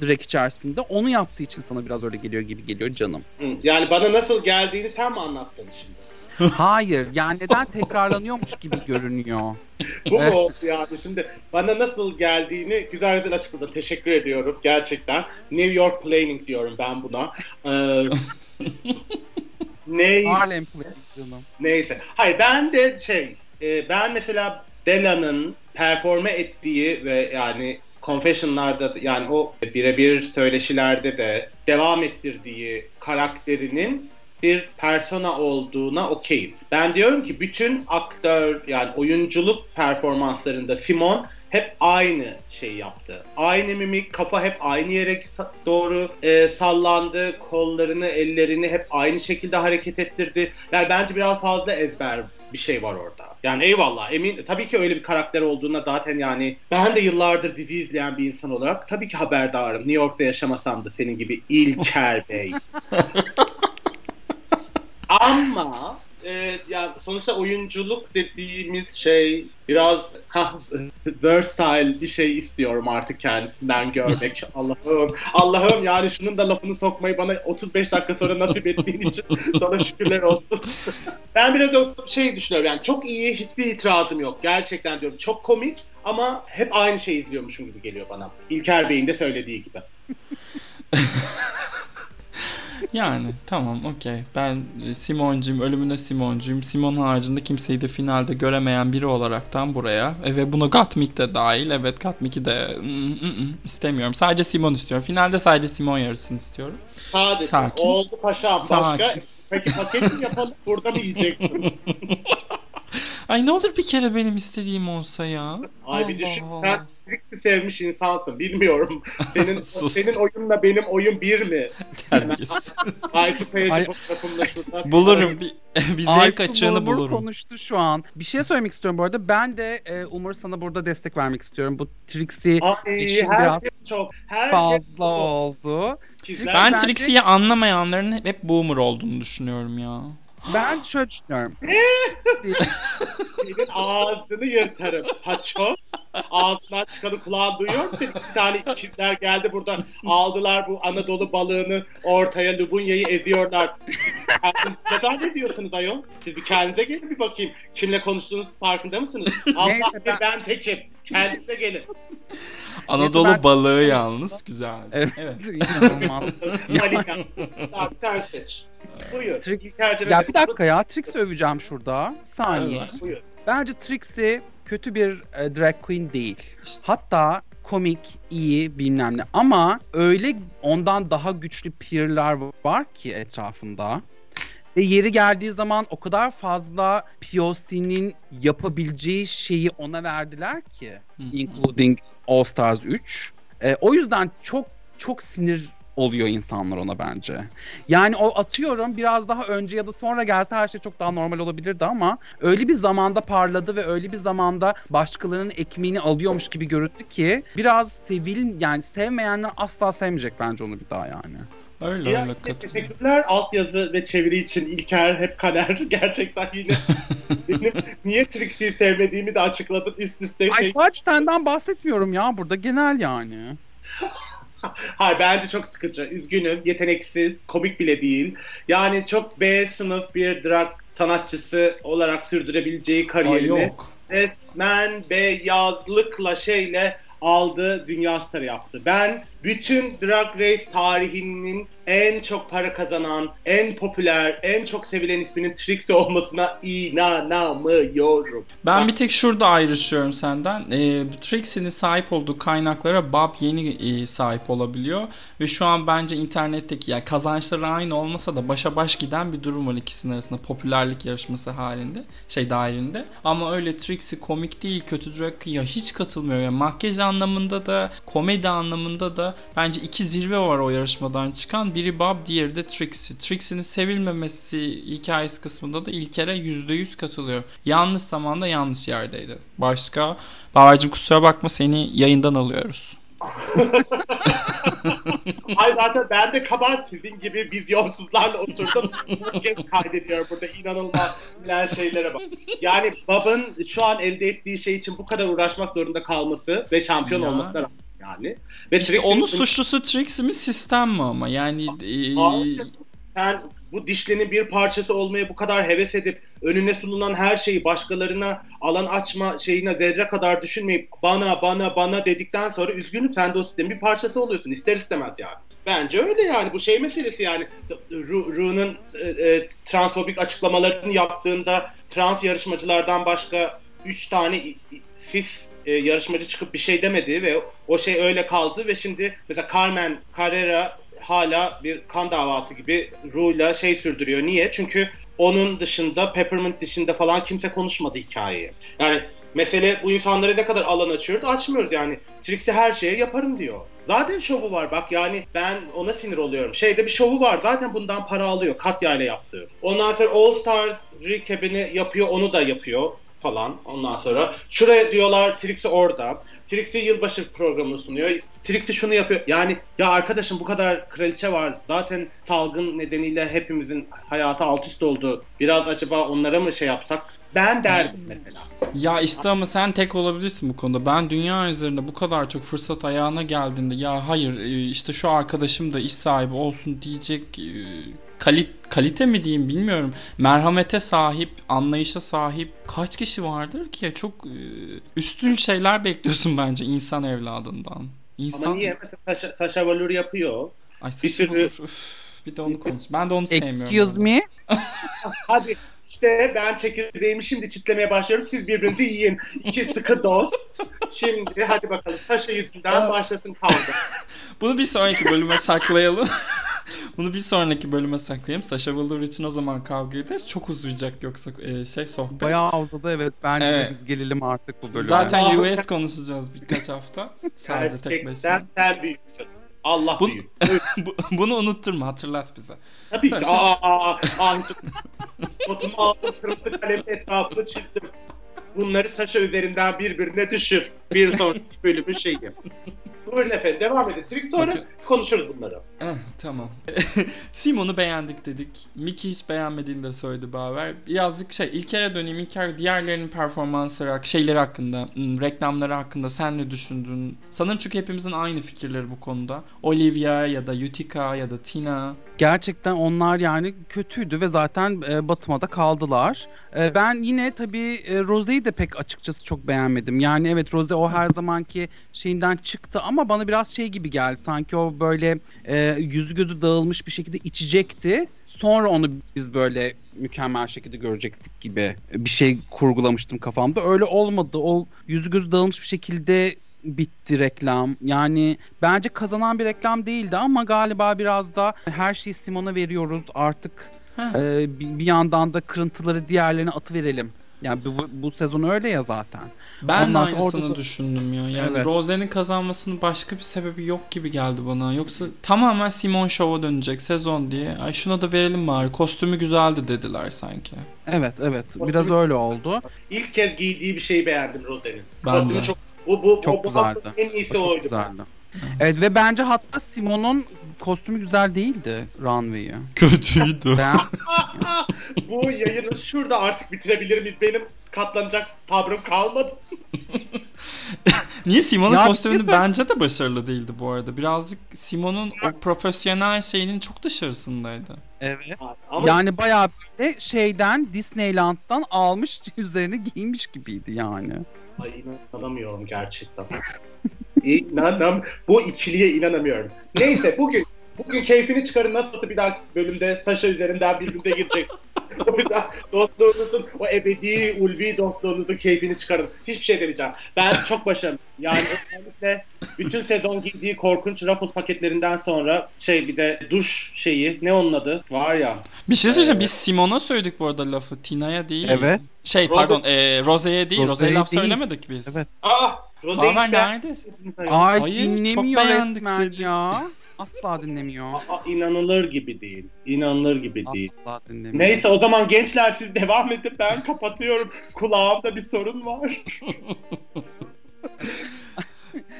direkt içerisinde. Onu yaptığı için sana biraz öyle geliyor gibi geliyor canım. Yani bana nasıl geldiğini sen mi anlattın şimdi? [LAUGHS] Hayır yani neden tekrarlanıyormuş gibi görünüyor. [LAUGHS] Bu mu oldu yani? Şimdi bana nasıl geldiğini güzel güzel açıkladın. Teşekkür ediyorum gerçekten. New York Planning diyorum ben buna. Ee, [LAUGHS] [LAUGHS] neyse. Neyse. Hayır ben de şey e, ben mesela Bella'nın performe ettiği ve yani Confession'larda yani o birebir söyleşilerde de devam ettirdiği karakterinin bir persona olduğuna okeyim. Ben diyorum ki bütün aktör yani oyunculuk performanslarında Simon hep aynı şey yaptı. Aynı mimik, kafa hep aynı yere doğru e, sallandı. Kollarını, ellerini hep aynı şekilde hareket ettirdi. Yani bence biraz fazla ezber bir şey var orada. Yani eyvallah emin tabii ki öyle bir karakter olduğuna zaten yani ben de yıllardır dizi izleyen bir insan olarak tabii ki haberdarım. New York'ta yaşamasam da senin gibi İlker Bey. [LAUGHS] Ama e, ya sonuçta oyunculuk dediğimiz şey biraz ha, versatile bir şey istiyorum artık kendisinden görmek. [LAUGHS] Allah'ım Allah'ım yani şunun da lafını sokmayı bana 35 dakika sonra nasip ettiğin için sana şükürler olsun. [LAUGHS] ben biraz şey düşünüyorum yani çok iyi hiçbir itirazım yok. Gerçekten diyorum çok komik ama hep aynı şeyi izliyormuşum gibi geliyor bana. İlker Bey'in de söylediği gibi. [LAUGHS] Yani tamam okey. Ben e, Simoncuyum, ölümüne Simoncuyum. Simon haricinde kimseyi de finalde göremeyen biri olaraktan buraya. E, ve buna Gatmik de dahil. Evet Gatmik'i de mm, mm, mm, istemiyorum. Sadece Simon istiyorum. Finalde sadece Simon yarısını istiyorum. Sadece. Sakin. Oldu paşam. Başka? Sakin. Peki paket mi yapalım? Burada mı yiyeceksin? [LAUGHS] Ay ne olur bir kere benim istediğim olsa ya. Ay bir düşün sen Trixie sevmiş insansın bilmiyorum. [LAUGHS] Senin senin oyunla benim oyun bir mi? Terbiyesiz. [LAUGHS] Fotoğrafımda şurada. Bulurum bir, [LAUGHS] bir zevk açığını bulurum. konuştu şu an. Bir şey söylemek istiyorum bu arada. Ben de e, Umur sana burada destek vermek istiyorum. Bu Trixie Ay, için biraz şey çok, her şey fazla şey oldu. ben bence... Trixie'yi anlamayanların hep boomer olduğunu düşünüyorum ya. Ben şöyle düşünüyorum. Senin ağzını yırtarım. Paço. Ağzından çıkanı kulağın duyuyor musun? İki tane kimler geldi burada aldılar bu Anadolu balığını ortaya Lubunya'yı ediyorlar. Neden ne diyorsunuz ayol? Siz bir kendinize gelin bir bakayım. Kimle konuştuğunuz farkında mısınız? Allah ben... ben tekim. Kendinize gelin. Anadolu ben... balığı yalnız güzel. Evet. evet. İnanılmaz. Malika. Tamam sen seç. Buyur. Trix... Ya bir dakika ya. Trix öveceğim şurada. Bir saniye. Buyur. Bence Trixie kötü bir e, drag queen değil. İşte. Hatta komik, iyi bilmem ne ama öyle ondan daha güçlü peer'lar var ki etrafında. Ve yeri geldiği zaman o kadar fazla POC'nin yapabileceği şeyi ona verdiler ki. including All Stars 3. E, o yüzden çok çok sinir oluyor insanlar ona bence. Yani o atıyorum biraz daha önce ya da sonra gelse her şey çok daha normal olabilirdi ama öyle bir zamanda parladı ve öyle bir zamanda başkalarının ekmeğini alıyormuş gibi göründü ki biraz sevil yani sevmeyenler asla sevmeyecek bence onu bir daha yani. Öyle ya, öyle Teşekkürler altyazı ve çeviri için İlker hep kader. [LAUGHS] Gerçekten yine [LAUGHS] benim niye Trixie'yi sevmediğimi de açıkladın üst üste. Ay şey... sadece senden bahsetmiyorum ya burada genel yani. [LAUGHS] [LAUGHS] Hayır bence çok sıkıcı. Üzgünüm. Yeteneksiz. Komik bile değil. Yani çok B sınıf bir drag sanatçısı olarak sürdürebileceği kariyerini Ay yok. resmen beyazlıkla şeyle aldı dünya starı yaptı. Ben bütün Drag Race tarihinin en çok para kazanan, en popüler, en çok sevilen isminin Trixie olmasına inanamıyorum. Ben bir tek şurada ayrışıyorum senden. E, Trixie'nin sahip olduğu kaynaklara Bob yeni e, sahip olabiliyor. Ve şu an bence internetteki yani kazançları aynı olmasa da başa baş giden bir durum var ikisinin arasında popülerlik yarışması halinde. Şey dahilinde. Ama öyle Trixie komik değil, kötü drag ya hiç katılmıyor. Yani makyaj anlamında da, komedi anlamında da bence iki zirve var o yarışmadan çıkan. Biri Bob, diğeri de Trixie. Trixie'nin sevilmemesi hikayesi kısmında da İlker'e %100 katılıyor. Yanlış zamanda yanlış yerdeydi. Başka? Bahar'cığım kusura bakma seni yayından alıyoruz. [LAUGHS] Ay zaten ben de kabahat sizin gibi vizyonsuzlarla oturdum. Bu kaydediyor burada inanılmaz bilen şeylere bak. Yani Bob'ın şu an elde ettiği şey için bu kadar uğraşmak zorunda kalması ve şampiyon Ya. olmasına rağmen yani. Ve İşte Trixie'nin- onun suçlusu Trixie mi sistem mi ama yani e, sen bu dişlinin bir parçası olmaya bu kadar heves edip önüne sunulan her şeyi başkalarına alan açma şeyine zerre kadar düşünmeyip bana bana bana dedikten sonra üzgünüm sen de o sistemin bir parçası oluyorsun ister istemez yani. Bence öyle yani bu şey meselesi yani Ru- Ru'nun e, e, transfobik açıklamalarını yaptığında trans yarışmacılardan başka 3 tane cis e, yarışmacı çıkıp bir şey demedi ve o şey öyle kaldı ve şimdi mesela Carmen Carrera hala bir kan davası gibi Ru'yla şey sürdürüyor. Niye? Çünkü onun dışında Peppermint dışında falan kimse konuşmadı hikayeyi. Yani mesele bu insanlara ne kadar alan açıyoruz açmıyoruz yani. Trixie her şeye yaparım diyor. Zaten şovu var bak yani ben ona sinir oluyorum. Şeyde bir şovu var zaten bundan para alıyor Katya ile yaptığı. Ondan sonra All Star recap'ini yapıyor onu da yapıyor falan ondan sonra. Şuraya diyorlar Trixie orada. Trixie yılbaşı programını sunuyor. Trixie şunu yapıyor. Yani ya arkadaşım bu kadar kraliçe var. Zaten salgın nedeniyle hepimizin hayatı alt üst oldu. Biraz acaba onlara mı şey yapsak? Ben derdim mesela. Ya işte ama sen tek olabilirsin bu konuda. Ben dünya üzerinde bu kadar çok fırsat ayağına geldiğinde ya hayır e, işte şu arkadaşım da iş sahibi olsun diyecek e, kali- kalite mi diyeyim bilmiyorum. Merhamete sahip, anlayışa sahip kaç kişi vardır ki? Çok e, üstün şeyler bekliyorsun bence insan evladından. İnsan... Ama niye? Sasha, Sasha Velour yapıyor. Ay Bir saçma sürü- olur. Üf, bir de onu konuş. Ben de onu sevmiyorum. Excuse me. Hadi işte ben çekirdeğimi şimdi çitlemeye başlıyorum. Siz birbirinizi yiyin. İki sıkı dost. Şimdi hadi bakalım Sasha yüzünden başlasın kavga. [LAUGHS] Bunu bir sonraki bölüme saklayalım. [LAUGHS] Bunu bir sonraki bölüme saklayalım. Sasha Velour için o zaman kavga ederiz. Çok uzayacak yoksa e, şey sohbet. Bayağı uzadı evet. Bence Evet. biz gelelim artık bu bölüme. Zaten. US konuşacağız birkaç hafta. [LAUGHS] Sadece tek başına. Gerçekten sen büyüksün. Allah Bu- büyük. [LAUGHS] Bu- Bunu unutturma hatırlat bize. Tabii ki. Tabii. Aa, aa, Notumu aldım, kırmızı kalemle etrafını çizdim. Bunları Sasha üzerinden birbirine düşür. Bir sonraki bölümün şeyi. Buyurun efendim devam edin. Trik sonra Bakın. konuşuruz bunları. Eh, tamam. [LAUGHS] Simon'u beğendik dedik. Mickey hiç beğenmediğini de söyledi Baver. Birazcık şey İlker'e döneyim. İlker diğerlerinin performansları, şeyleri hakkında, hmm, reklamları hakkında sen ne düşündün? Sanırım çünkü hepimizin aynı fikirleri bu konuda. Olivia ya da Utica ya da Tina. Gerçekten onlar yani kötüydü ve zaten e, batmada kaldılar. E, ben yine tabii e, Rose'yi de pek açıkçası çok beğenmedim. Yani evet Rose o her zamanki şeyinden çıktı ama bana biraz şey gibi geldi. Sanki o böyle e, yüzü gözü dağılmış bir şekilde içecekti. Sonra onu biz böyle mükemmel şekilde görecektik gibi bir şey kurgulamıştım kafamda. Öyle olmadı. O yüzü gözü dağılmış bir şekilde bitti reklam. Yani bence kazanan bir reklam değildi ama galiba biraz da her şeyi Simon'a veriyoruz. Artık Heh. e, bir, bir yandan da kırıntıları diğerlerine atıverelim. Yani bu, bu sezon öyle ya zaten. Ben de Ondan sonra aynısını orada da- düşündüm ya. Yani Evet. Rose'nin kazanmasının başka bir sebebi yok gibi geldi bana. Yoksa tamamen Simon Show'a dönecek sezon diye. Ay şuna da verelim bari. Kostümü güzeldi dediler sanki. Evet evet biraz öyle oldu. İlk kez giydiği bir şeyi beğendim Rose'nin. Ben Kostümü de. Çok, bu, bu, Çok bu, bu güzeldi. en iyisi Çok oydu. güzeldi. Evet ve bence hatta Simon'un kostümü güzel değildi runway'i. Kötüydü. Ben [LAUGHS] bu yayını şurada artık bitirebilir miyiz? Benim katlanacak tabrım kalmadı. [LAUGHS] Niye Simon'un Ya kostümü bir de- bence de başarılı değildi bu arada. Birazcık Simon'un o profesyonel şeyinin çok dışarısındaydı. evet. Ama Yani bayağı böyle şeyden Disneyland'dan almış üzerine giymiş gibiydi yani. Ay inanamıyorum gerçekten. İnanam bu ikiliye inanamıyorum. Neyse bugün bugün keyfini çıkarın nasıl bir dahaki bölümde Sasha üzerinden birbirimize girecek. [LAUGHS] bir daha dostluğunuzun o ebedi ulvi dostluğunuzun keyfini çıkarın. Hiçbir şey demeyeceğim. Ben çok başarılı. Yani özellikle bütün sezon giydiği korkunç Ruffles paketlerinden sonra şey bir de duş şeyi ne onun adı var ya. Bir şey söyleyeceğim. Evet. Biz Simon'a söyledik bu arada lafı. Tina'ya değil. Evet. Şey Rose- pardon e, Rose'ye değil. Rose'ye Rose'ye laf değil. söylemedik biz. Evet. Ah Rose? Ay Hayır, dinlemiyor çok beğendik dedik. ya. [LAUGHS] Asla dinlemiyor. Aa, inanılır gibi değil. İnanılır gibi değil. Asla dinlemiyor. Neyse o zaman gençler siz devam edin ben kapatıyorum. [LAUGHS] Kulağımda bir sorun var. [LAUGHS]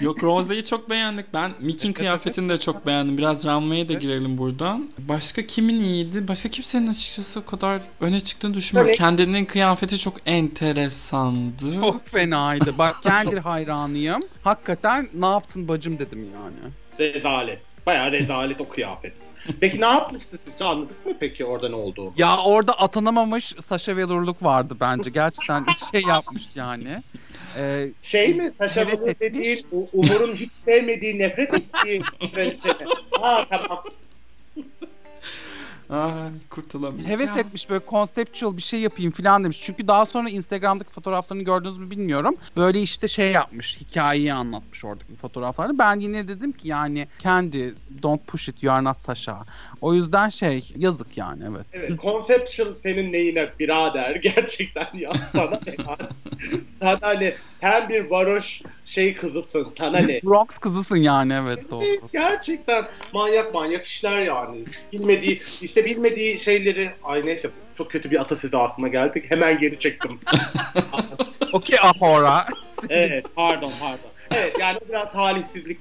Yok Rose'yi çok beğendik. Ben Mickey'in kıyafetini de çok beğendim. Biraz Runway'e de girelim buradan. Başka kimin iyiydi? Başka kimsenin açıkçası o kadar öne çıktığını düşünmüyorum. Evet. Kendinin kıyafeti çok enteresandı. Çok fenaydı. Bak [LAUGHS] kendir hayranıyım. Hakikaten ne yaptın bacım dedim yani. Rezalet. Bayağı rezalet o kıyafet. Peki ne yapmıştı siz? Anladık mı peki orada ne oldu? Ya orada atanamamış Sasha Velour'luk vardı bence. Gerçekten şey yapmış yani. Ee, Şey mi? Velour etmiş. dediğin Umur'un hiç sevmediği, nefret ettiği [LAUGHS] kraliçe? Ha tamam. Ay kurtulamayacağım. heves etmiş böyle conceptual bir şey yapayım falan demiş. Çünkü daha sonra Instagram'daki fotoğraflarını gördünüz mü bilmiyorum. Böyle işte şey yapmış. Hikayeyi anlatmış oradaki fotoğraflarda. Ben yine dedim ki yani kendi don't push it you are not Sasha. O yüzden şey yazık yani evet. Evet, conceptual senin neyine birader [LAUGHS] gerçekten ya sana ne sana ne? Sen bir varoş şey kızısın sana ne? [LAUGHS] Bronx kızısın yani evet doğru. Gerçekten manyak manyak işler yani. Bilmediği, işte bilmediği şeyleri... Ay neyse çok kötü bir atasözü aklıma geldi. Hemen geri çektim. [LAUGHS] Okey Ahora. evet pardon pardon. Evet yani biraz talihsizlik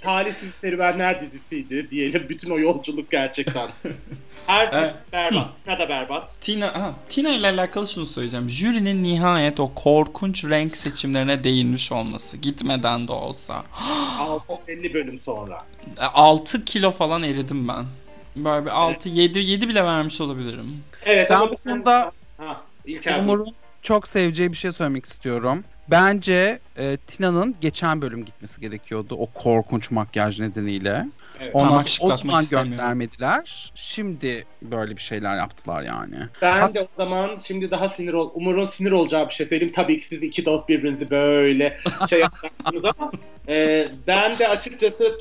talihsiz serüvenler dizisiydi diyelim. Bütün o yolculuk gerçekten. [LAUGHS] Her şey Evet. berbat. Ne da berbat. Tina, ha, Tina ile alakalı şunu söyleyeceğim. Jürinin nihayet o korkunç renk seçimlerine değinmiş olması. Gitmeden de olsa. [GASPS] 650 bölüm sonra. 6 kilo falan eridim ben. Böyle bir 6 7 7 bile vermiş olabilirim. Evet Ben ama bu konuda. Umur'un çok seveceği bir şey söylemek istiyorum. Bence e, Tina'nın geçen bölüm gitmesi gerekiyordu o korkunç makyaj nedeniyle. Evet. Ona o zaman göndermediler. Şimdi böyle bir şeyler yaptılar yani. Ben de o zaman şimdi daha sinir ol. Umur'un sinir olacağı bir şey söyleyeyim. Tabii ki siz iki dost birbirinizi böyle şey [LAUGHS] yapacaksınız ama e, ben de açıkçası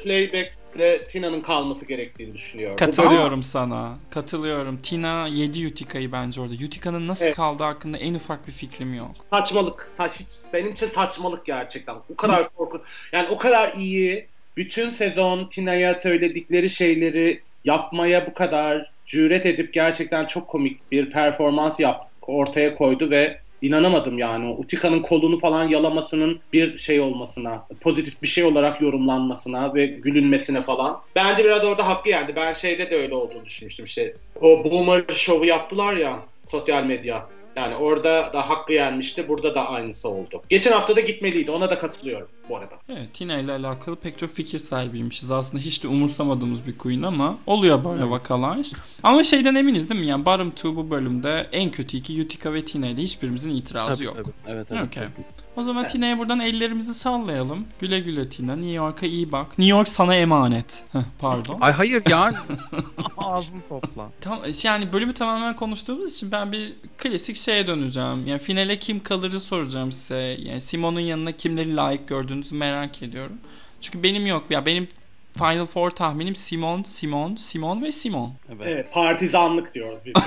playback'le Tina'nın kalması gerektiğini düşünüyorum. Katılıyorum sana. Katılıyorum. Tina yedi Utica'yı bence orada. Utica'nın nasıl Evet. kaldığı hakkında en ufak bir fikrim yok. saçmalık. Saç, hiç, benim için saçmalık gerçekten. O kadar korkunç. Yani o kadar iyi. Bütün sezon Tina'ya söyledikleri şeyleri yapmaya bu kadar cüret edip gerçekten çok komik bir performans yap ortaya koydu ve inanamadım yani o Utica'nın kolunu falan yalamasının bir şey olmasına, pozitif bir şey olarak yorumlanmasına ve gülünmesine falan. Bence biraz orada hakkı yendi. Ben şeyde de öyle olduğunu düşünmüştüm işte. O Boomer şovu yaptılar ya sosyal medya. Yani orada da hakkı yenmişti. Burada da aynısı oldu. Geçen hafta da gitmeliydi. Ona da katılıyorum bu arada. Evet Tina ile alakalı pek çok fikir sahibiymişiz. Aslında hiç de umursamadığımız bir queen ama oluyor böyle vakalar. Ama şeyden eminiz değil mi? Yani bottom 2 bu bölümde en kötü iki Utica ve Tina ile hiçbirimizin itirazı yok. Evet Okey. O zaman Tina'ya buradan ellerimizi sallayalım. Güle güle Tina. New York'a iyi bak. New York sana emanet. Heh, pardon. Ay hayır ya. [LAUGHS] Ağzını topla. Tam, yani bölümü tamamen konuştuğumuz için ben bir klasik şeye döneceğim. Yani finale kim kalırı soracağım size. Yani Simon'un yanına kimleri layık gördüğünüzü merak ediyorum. Çünkü benim yok. Ya benim Final Four tahminim Simon, Simon, Simon ve Simon. Evet. Evet, partizanlık diyoruz biz. [LAUGHS]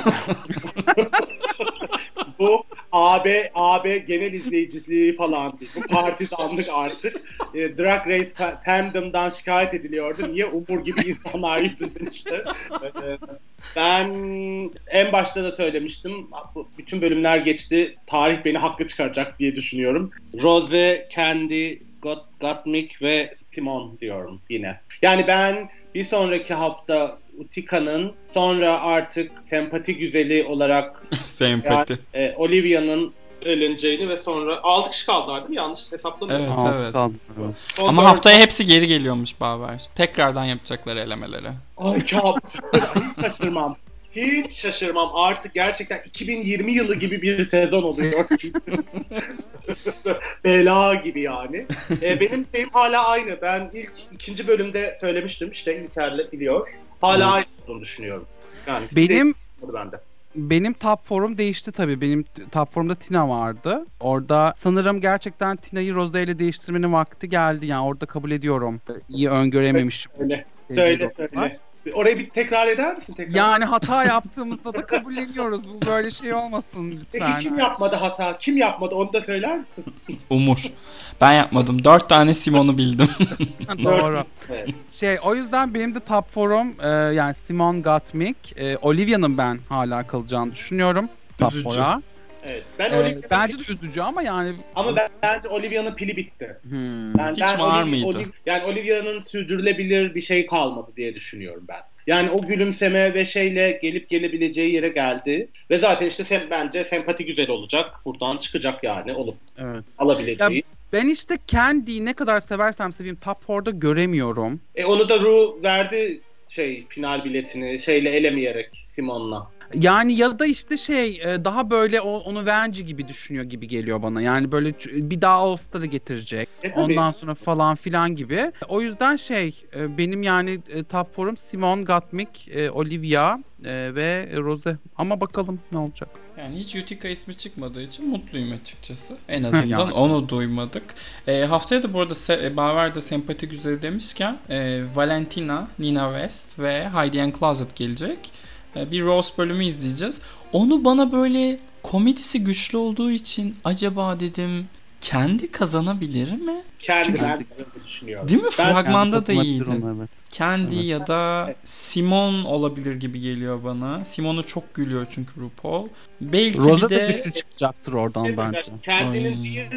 bu AB AB genel izleyiciliği falan. Bu partizanlık artık. E, Drag Race fa- fandom'dan şikayet ediliyordu. Niye Umur gibi insanlar yüzünden işte. Ben en başta da söylemiştim. Bütün bölümler geçti. Tarih beni haklı çıkaracak diye düşünüyorum. Rose, Candy, Got, Gottmik ve Timon diyorum yine. Yani ben bir sonraki hafta Utica'nın sonra artık sempati güzeli olarak [LAUGHS] Sempati. e, Olivia'nın ölüneceğini ve sonra 6 kişi kaldılar değil mi? Yanlış hesaplamıyorum. Evet, Altı evet. kaldı. Son Ama dört- haftaya hepsi geri geliyormuş Baver. Tekrardan yapacaklar elemeleri. Ay kabus. [LAUGHS] Hiç şaşırmam. Hiç şaşırmam. Artık gerçekten 2020 yılı gibi bir sezon oluyor. [LAUGHS] Bela gibi yani. E, benim şeyim hala aynı. Ben ilk ikinci bölümde söylemiştim. İşte İlker'le biliyor. Hala aynı olduğunu düşünüyorum. Yani Benim bende. benim top forum değişti tabii. Benim top forumda Tina vardı. Orada sanırım gerçekten Tina'yı Rose ile değiştirmenin vakti geldi. Yani orada kabul ediyorum. İyi öngörememişim. Söyle. Söyle söyle. Orayı bir tekrar eder misin tekrar? Yani hata yaptığımızda da kabulleniyoruz. Bu böyle şey olmasın lütfen. Peki kim yapmadı hata? Kim yapmadı onu da söyler misin? [LAUGHS] Umur. Ben yapmadım. Dört tane Simon'u bildim. [LAUGHS] Doğru. Evet. Şey o yüzden benim de top forum e, yani Simon Gottmik, e, Olivia'nın ben hala kalacağını düşünüyorum. Top Üzücü. Evet. Ben E, Olivia'nın bence de üzücü ama yani ama ben, bence Olivia'nın pili bitti. hmm. Ben, Hiç ben var Olivia- mıydı? Oliv- yani Olivia'nın sürdürülebilir bir şey kalmadı diye düşünüyorum ben. Yani o gülümseme ve şeyle gelip gelebileceği yere geldi. Ve zaten işte sem bence sempati güzel olacak. Buradan çıkacak yani olup evet. alabileceği. Ben işte Candy'yi ne kadar seversem seveyim Top 4'da göremiyorum. E onu da Ru verdi şey final biletini şeyle elemeyerek Simon'la. Yani ya da işte şey e, daha böyle onu Venge gibi düşünüyor gibi geliyor bana. Yani böyle bir daha All Star'ı getirecek. E tabii. Ondan sonra falan filan gibi. O yüzden şey e, benim yani e, top forum Simon Gottmik, e, Olivia ve Rose. Ama bakalım ne olacak. Yani hiç Utica ismi çıkmadığı için mutluyum açıkçası. En azından [LAUGHS] Yani. onu duymadık. E, haftaya da bu arada Se- e, Baver'de sempati güzeli demişken e, Valentina, Nina West ve Heidi and Closet gelecek. E, bir Rose bölümü izleyeceğiz. Onu bana böyle komedisi güçlü olduğu için acaba dedim kendi kazanabilir mi? Kendi Çünkü- ben de düşünüyorum. Değil mi? Ben- Fragmanda da iyiydi. evet. Kendi Evet. ya da Simon olabilir gibi geliyor bana. Simon'u çok gülüyor çünkü RuPaul. Belki Rose bir da de güçlü çıkacaktır oradan Şey, bence. Kendinin Ay.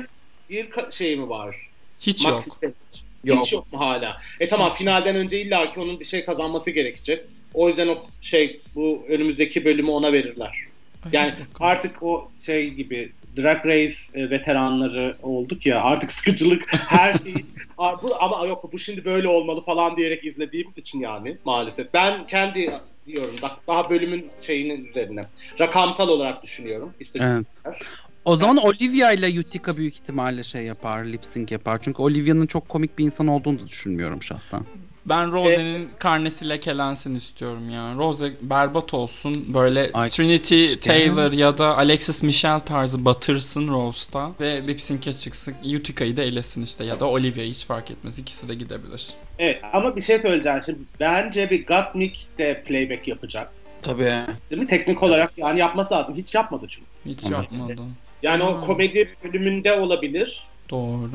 bir, bir şey mi var? hiç yok. Challenge. Yok. Hiç yok mu hala? E tamam Hiç. finalden önce illaki onun bir şey kazanması gerekecek. O yüzden o şey bu önümüzdeki bölümü ona verirler. Yani artık o şey gibi Drag Race e, veteranları olduk ya artık sıkıcılık her [LAUGHS] şeyi bu, ama yok bu şimdi böyle olmalı falan diyerek izlediğimiz için yani maalesef. Ben kendi diyorum bak daha bölümün şeyinin üzerine rakamsal olarak düşünüyorum. İstatistikler. O zaman Olivia ile Utica büyük ihtimalle şey yapar, lip sync yapar. Çünkü Olivia'nın çok komik bir insan olduğunu da düşünmüyorum şahsen. Ben Rose'nin karnesi lekelensin istiyorum ya. Rose berbat olsun. Böyle Ay, Trinity işte. Taylor ya da Alexis Michelle tarzı batırsın Rose'da. Ve lip sync'e çıksın. Utica'yı da elesin işte ya da Olivia'yı hiç fark etmez. İkisi de gidebilir. Evet ama bir şey söyleyeceğim şimdi. Bence bir Gottmik de playback yapacak. Tabii. Değil mi? Teknik olarak yani yapması lazım. Hiç yapmadı çünkü. Hiç Evet. yapmadı. Yani Hmm. o komedi bölümünde olabilir. Doğru.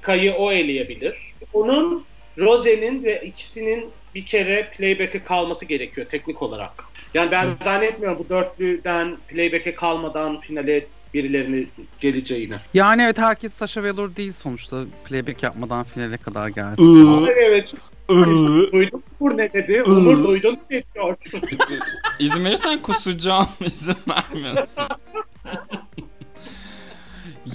Kayı o eleyebilir. Onun Rose'nin ve ikisinin bir kere playback'e kalması gerekiyor teknik olarak. Yani ben zannetmiyorum bu dörtlüden playback'e kalmadan finale birilerini geleceğini. Yani evet herkes Sasha Velour değil sonuçta. Playback yapmadan finale kadar geldi. Evet, evet. Duydun mu ne dedi? Umur duydun mu ne diyor? İzin verirsen kusacağım. İzin vermiyorsun. [LAUGHS]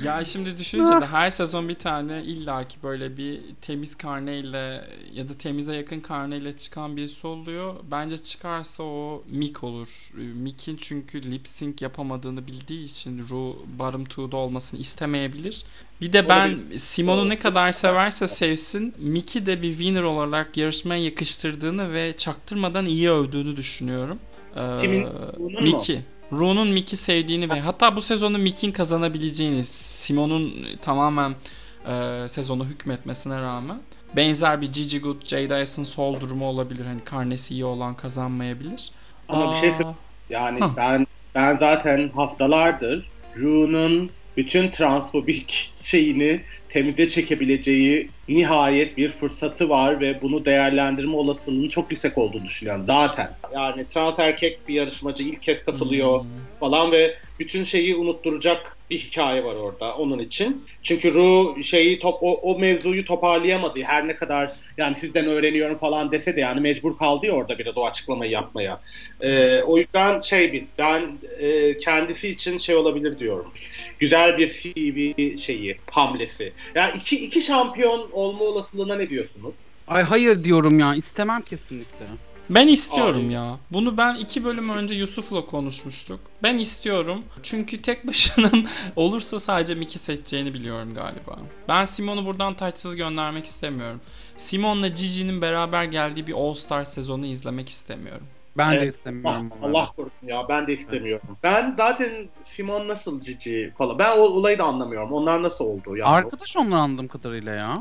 ya şimdi düşününce de her sezon bir tane illaki böyle bir temiz karneyle ya da temize yakın karneyle çıkan birisi oluyor. Bence çıkarsa o Mick olur. Mick'in çünkü lip sync yapamadığını bildiği için Ru bottom two'da olmasını istemeyebilir. Bir de ben Simon'u ne kadar severse sevsin Mick'i de bir winner olarak yarışmaya yakıştırdığını ve çaktırmadan iyi övdüğünü düşünüyorum. Ee, Kimin? Ru'nun Ru'nun Mick'i sevdiğini ve hatta bu sezonu Mick'in kazanabileceğini Simon'un tamamen e, sezonu hükmetmesine rağmen benzer bir Gigi Good, Jada Essence sol durumu olabilir. Hani karnesi iyi olan kazanmayabilir. Ama bir şey Aa, söyleyeyim. Yani Hah. ben ben zaten haftalardır Ru'nun bütün transfobik [LAUGHS] şeyini temize çekebileceği nihayet bir fırsatı var ve bunu değerlendirme olasılığının çok yüksek olduğunu düşünüyorum zaten. Yani trans erkek bir yarışmacı ilk kez katılıyor hmm. falan ve bütün şeyi unutturacak bir hikaye var orada onun için. Çünkü Ru şeyi top o, o mevzuyu toparlayamadı. Her ne kadar yani sizden öğreniyorum falan dese de yani mecbur kaldı ya orada biraz o açıklamayı yapmaya. Ee, o yüzden şey bir ben e, kendisi için şey olabilir diyorum. Güzel bir CV şeyi, hamlesi. Ya iki, iki şampiyon olma olasılığına ne diyorsunuz? Ay hayır diyorum ya istemem kesinlikle. Ben istiyorum Abi. ya. Bunu ben iki bölüm önce Yusuf'la konuşmuştuk. Ben istiyorum. Çünkü tek başının [LAUGHS] olursa sadece Mickey seçeceğini biliyorum galiba. Ben Simon'u buradan taçsız göndermek istemiyorum. Simon'la Gigi'nin beraber geldiği bir All Star sezonu izlemek istemiyorum. Ben de Evet. istemiyorum. Ah, bu arada. Allah korusun ya ben de istemiyorum. Ben zaten Simon nasıl cici falan. Ben o olayı da anlamıyorum. Onlar nasıl oldu yani? Arkadaş onlar anladığım kadarıyla ya.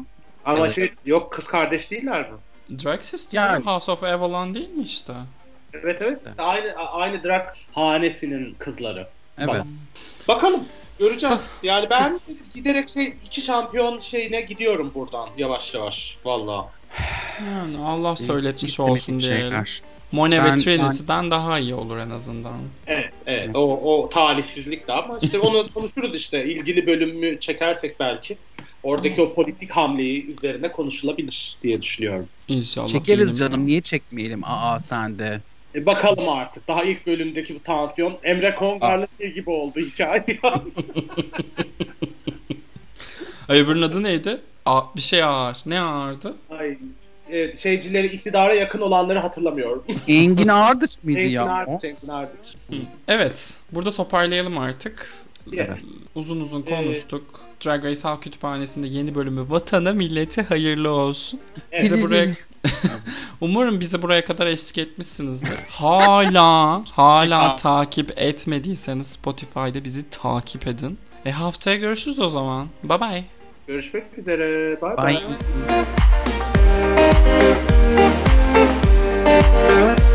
Ama Evet. şey yok kız kardeş değiller mi? Drag Sister Yani. House of Avalon değil mi işte? Evet evet. Aynı aynı drag hanesinin kızları. Evet. Bak- Bakalım. Göreceğiz. Yani ben giderek şey iki şampiyon şeyine gidiyorum buradan yavaş yavaş. Valla. Yani Allah söyletmiş olsun şeyler. Monet Ben- ve Trinity'den daha iyi olur en azından. Evet, evet. O, o talihsizlik de ama işte onu [LAUGHS] konuşuruz işte. İlgili bölümü çekersek belki. Oradaki o politik hamleyi üzerine konuşulabilir diye düşünüyorum. İnşallah. Çekeriz canım niye çekmeyelim? Aa sen de. E bakalım artık. Daha ilk bölümdeki bu tansiyon Emre Kongar'la şey gibi oldu hikaye. [LAUGHS] Ay öbürünün adı neydi? A, bir şey ağır. Ne ağırdı? Ay, e, şeycileri iktidara yakın olanları hatırlamıyorum. [LAUGHS] Engin Ardıç mıydı Engin ya? o? Ardıç, Engin Ardıç. Evet. Burada toparlayalım artık. Evet. Uzun uzun konuştuk. Drag Race Halk Kütüphanesi'nde yeni bölümü Vatana Millete hayırlı olsun. Evet. Bizi buraya [LAUGHS] Umarım bizi buraya kadar eşlik etmişsinizdir. Hala hala takip etmediyseniz Spotify'da bizi takip edin. E haftaya görüşürüz o zaman. Bye bye. Görüşmek üzere. Bye Bye. bye. Thank you.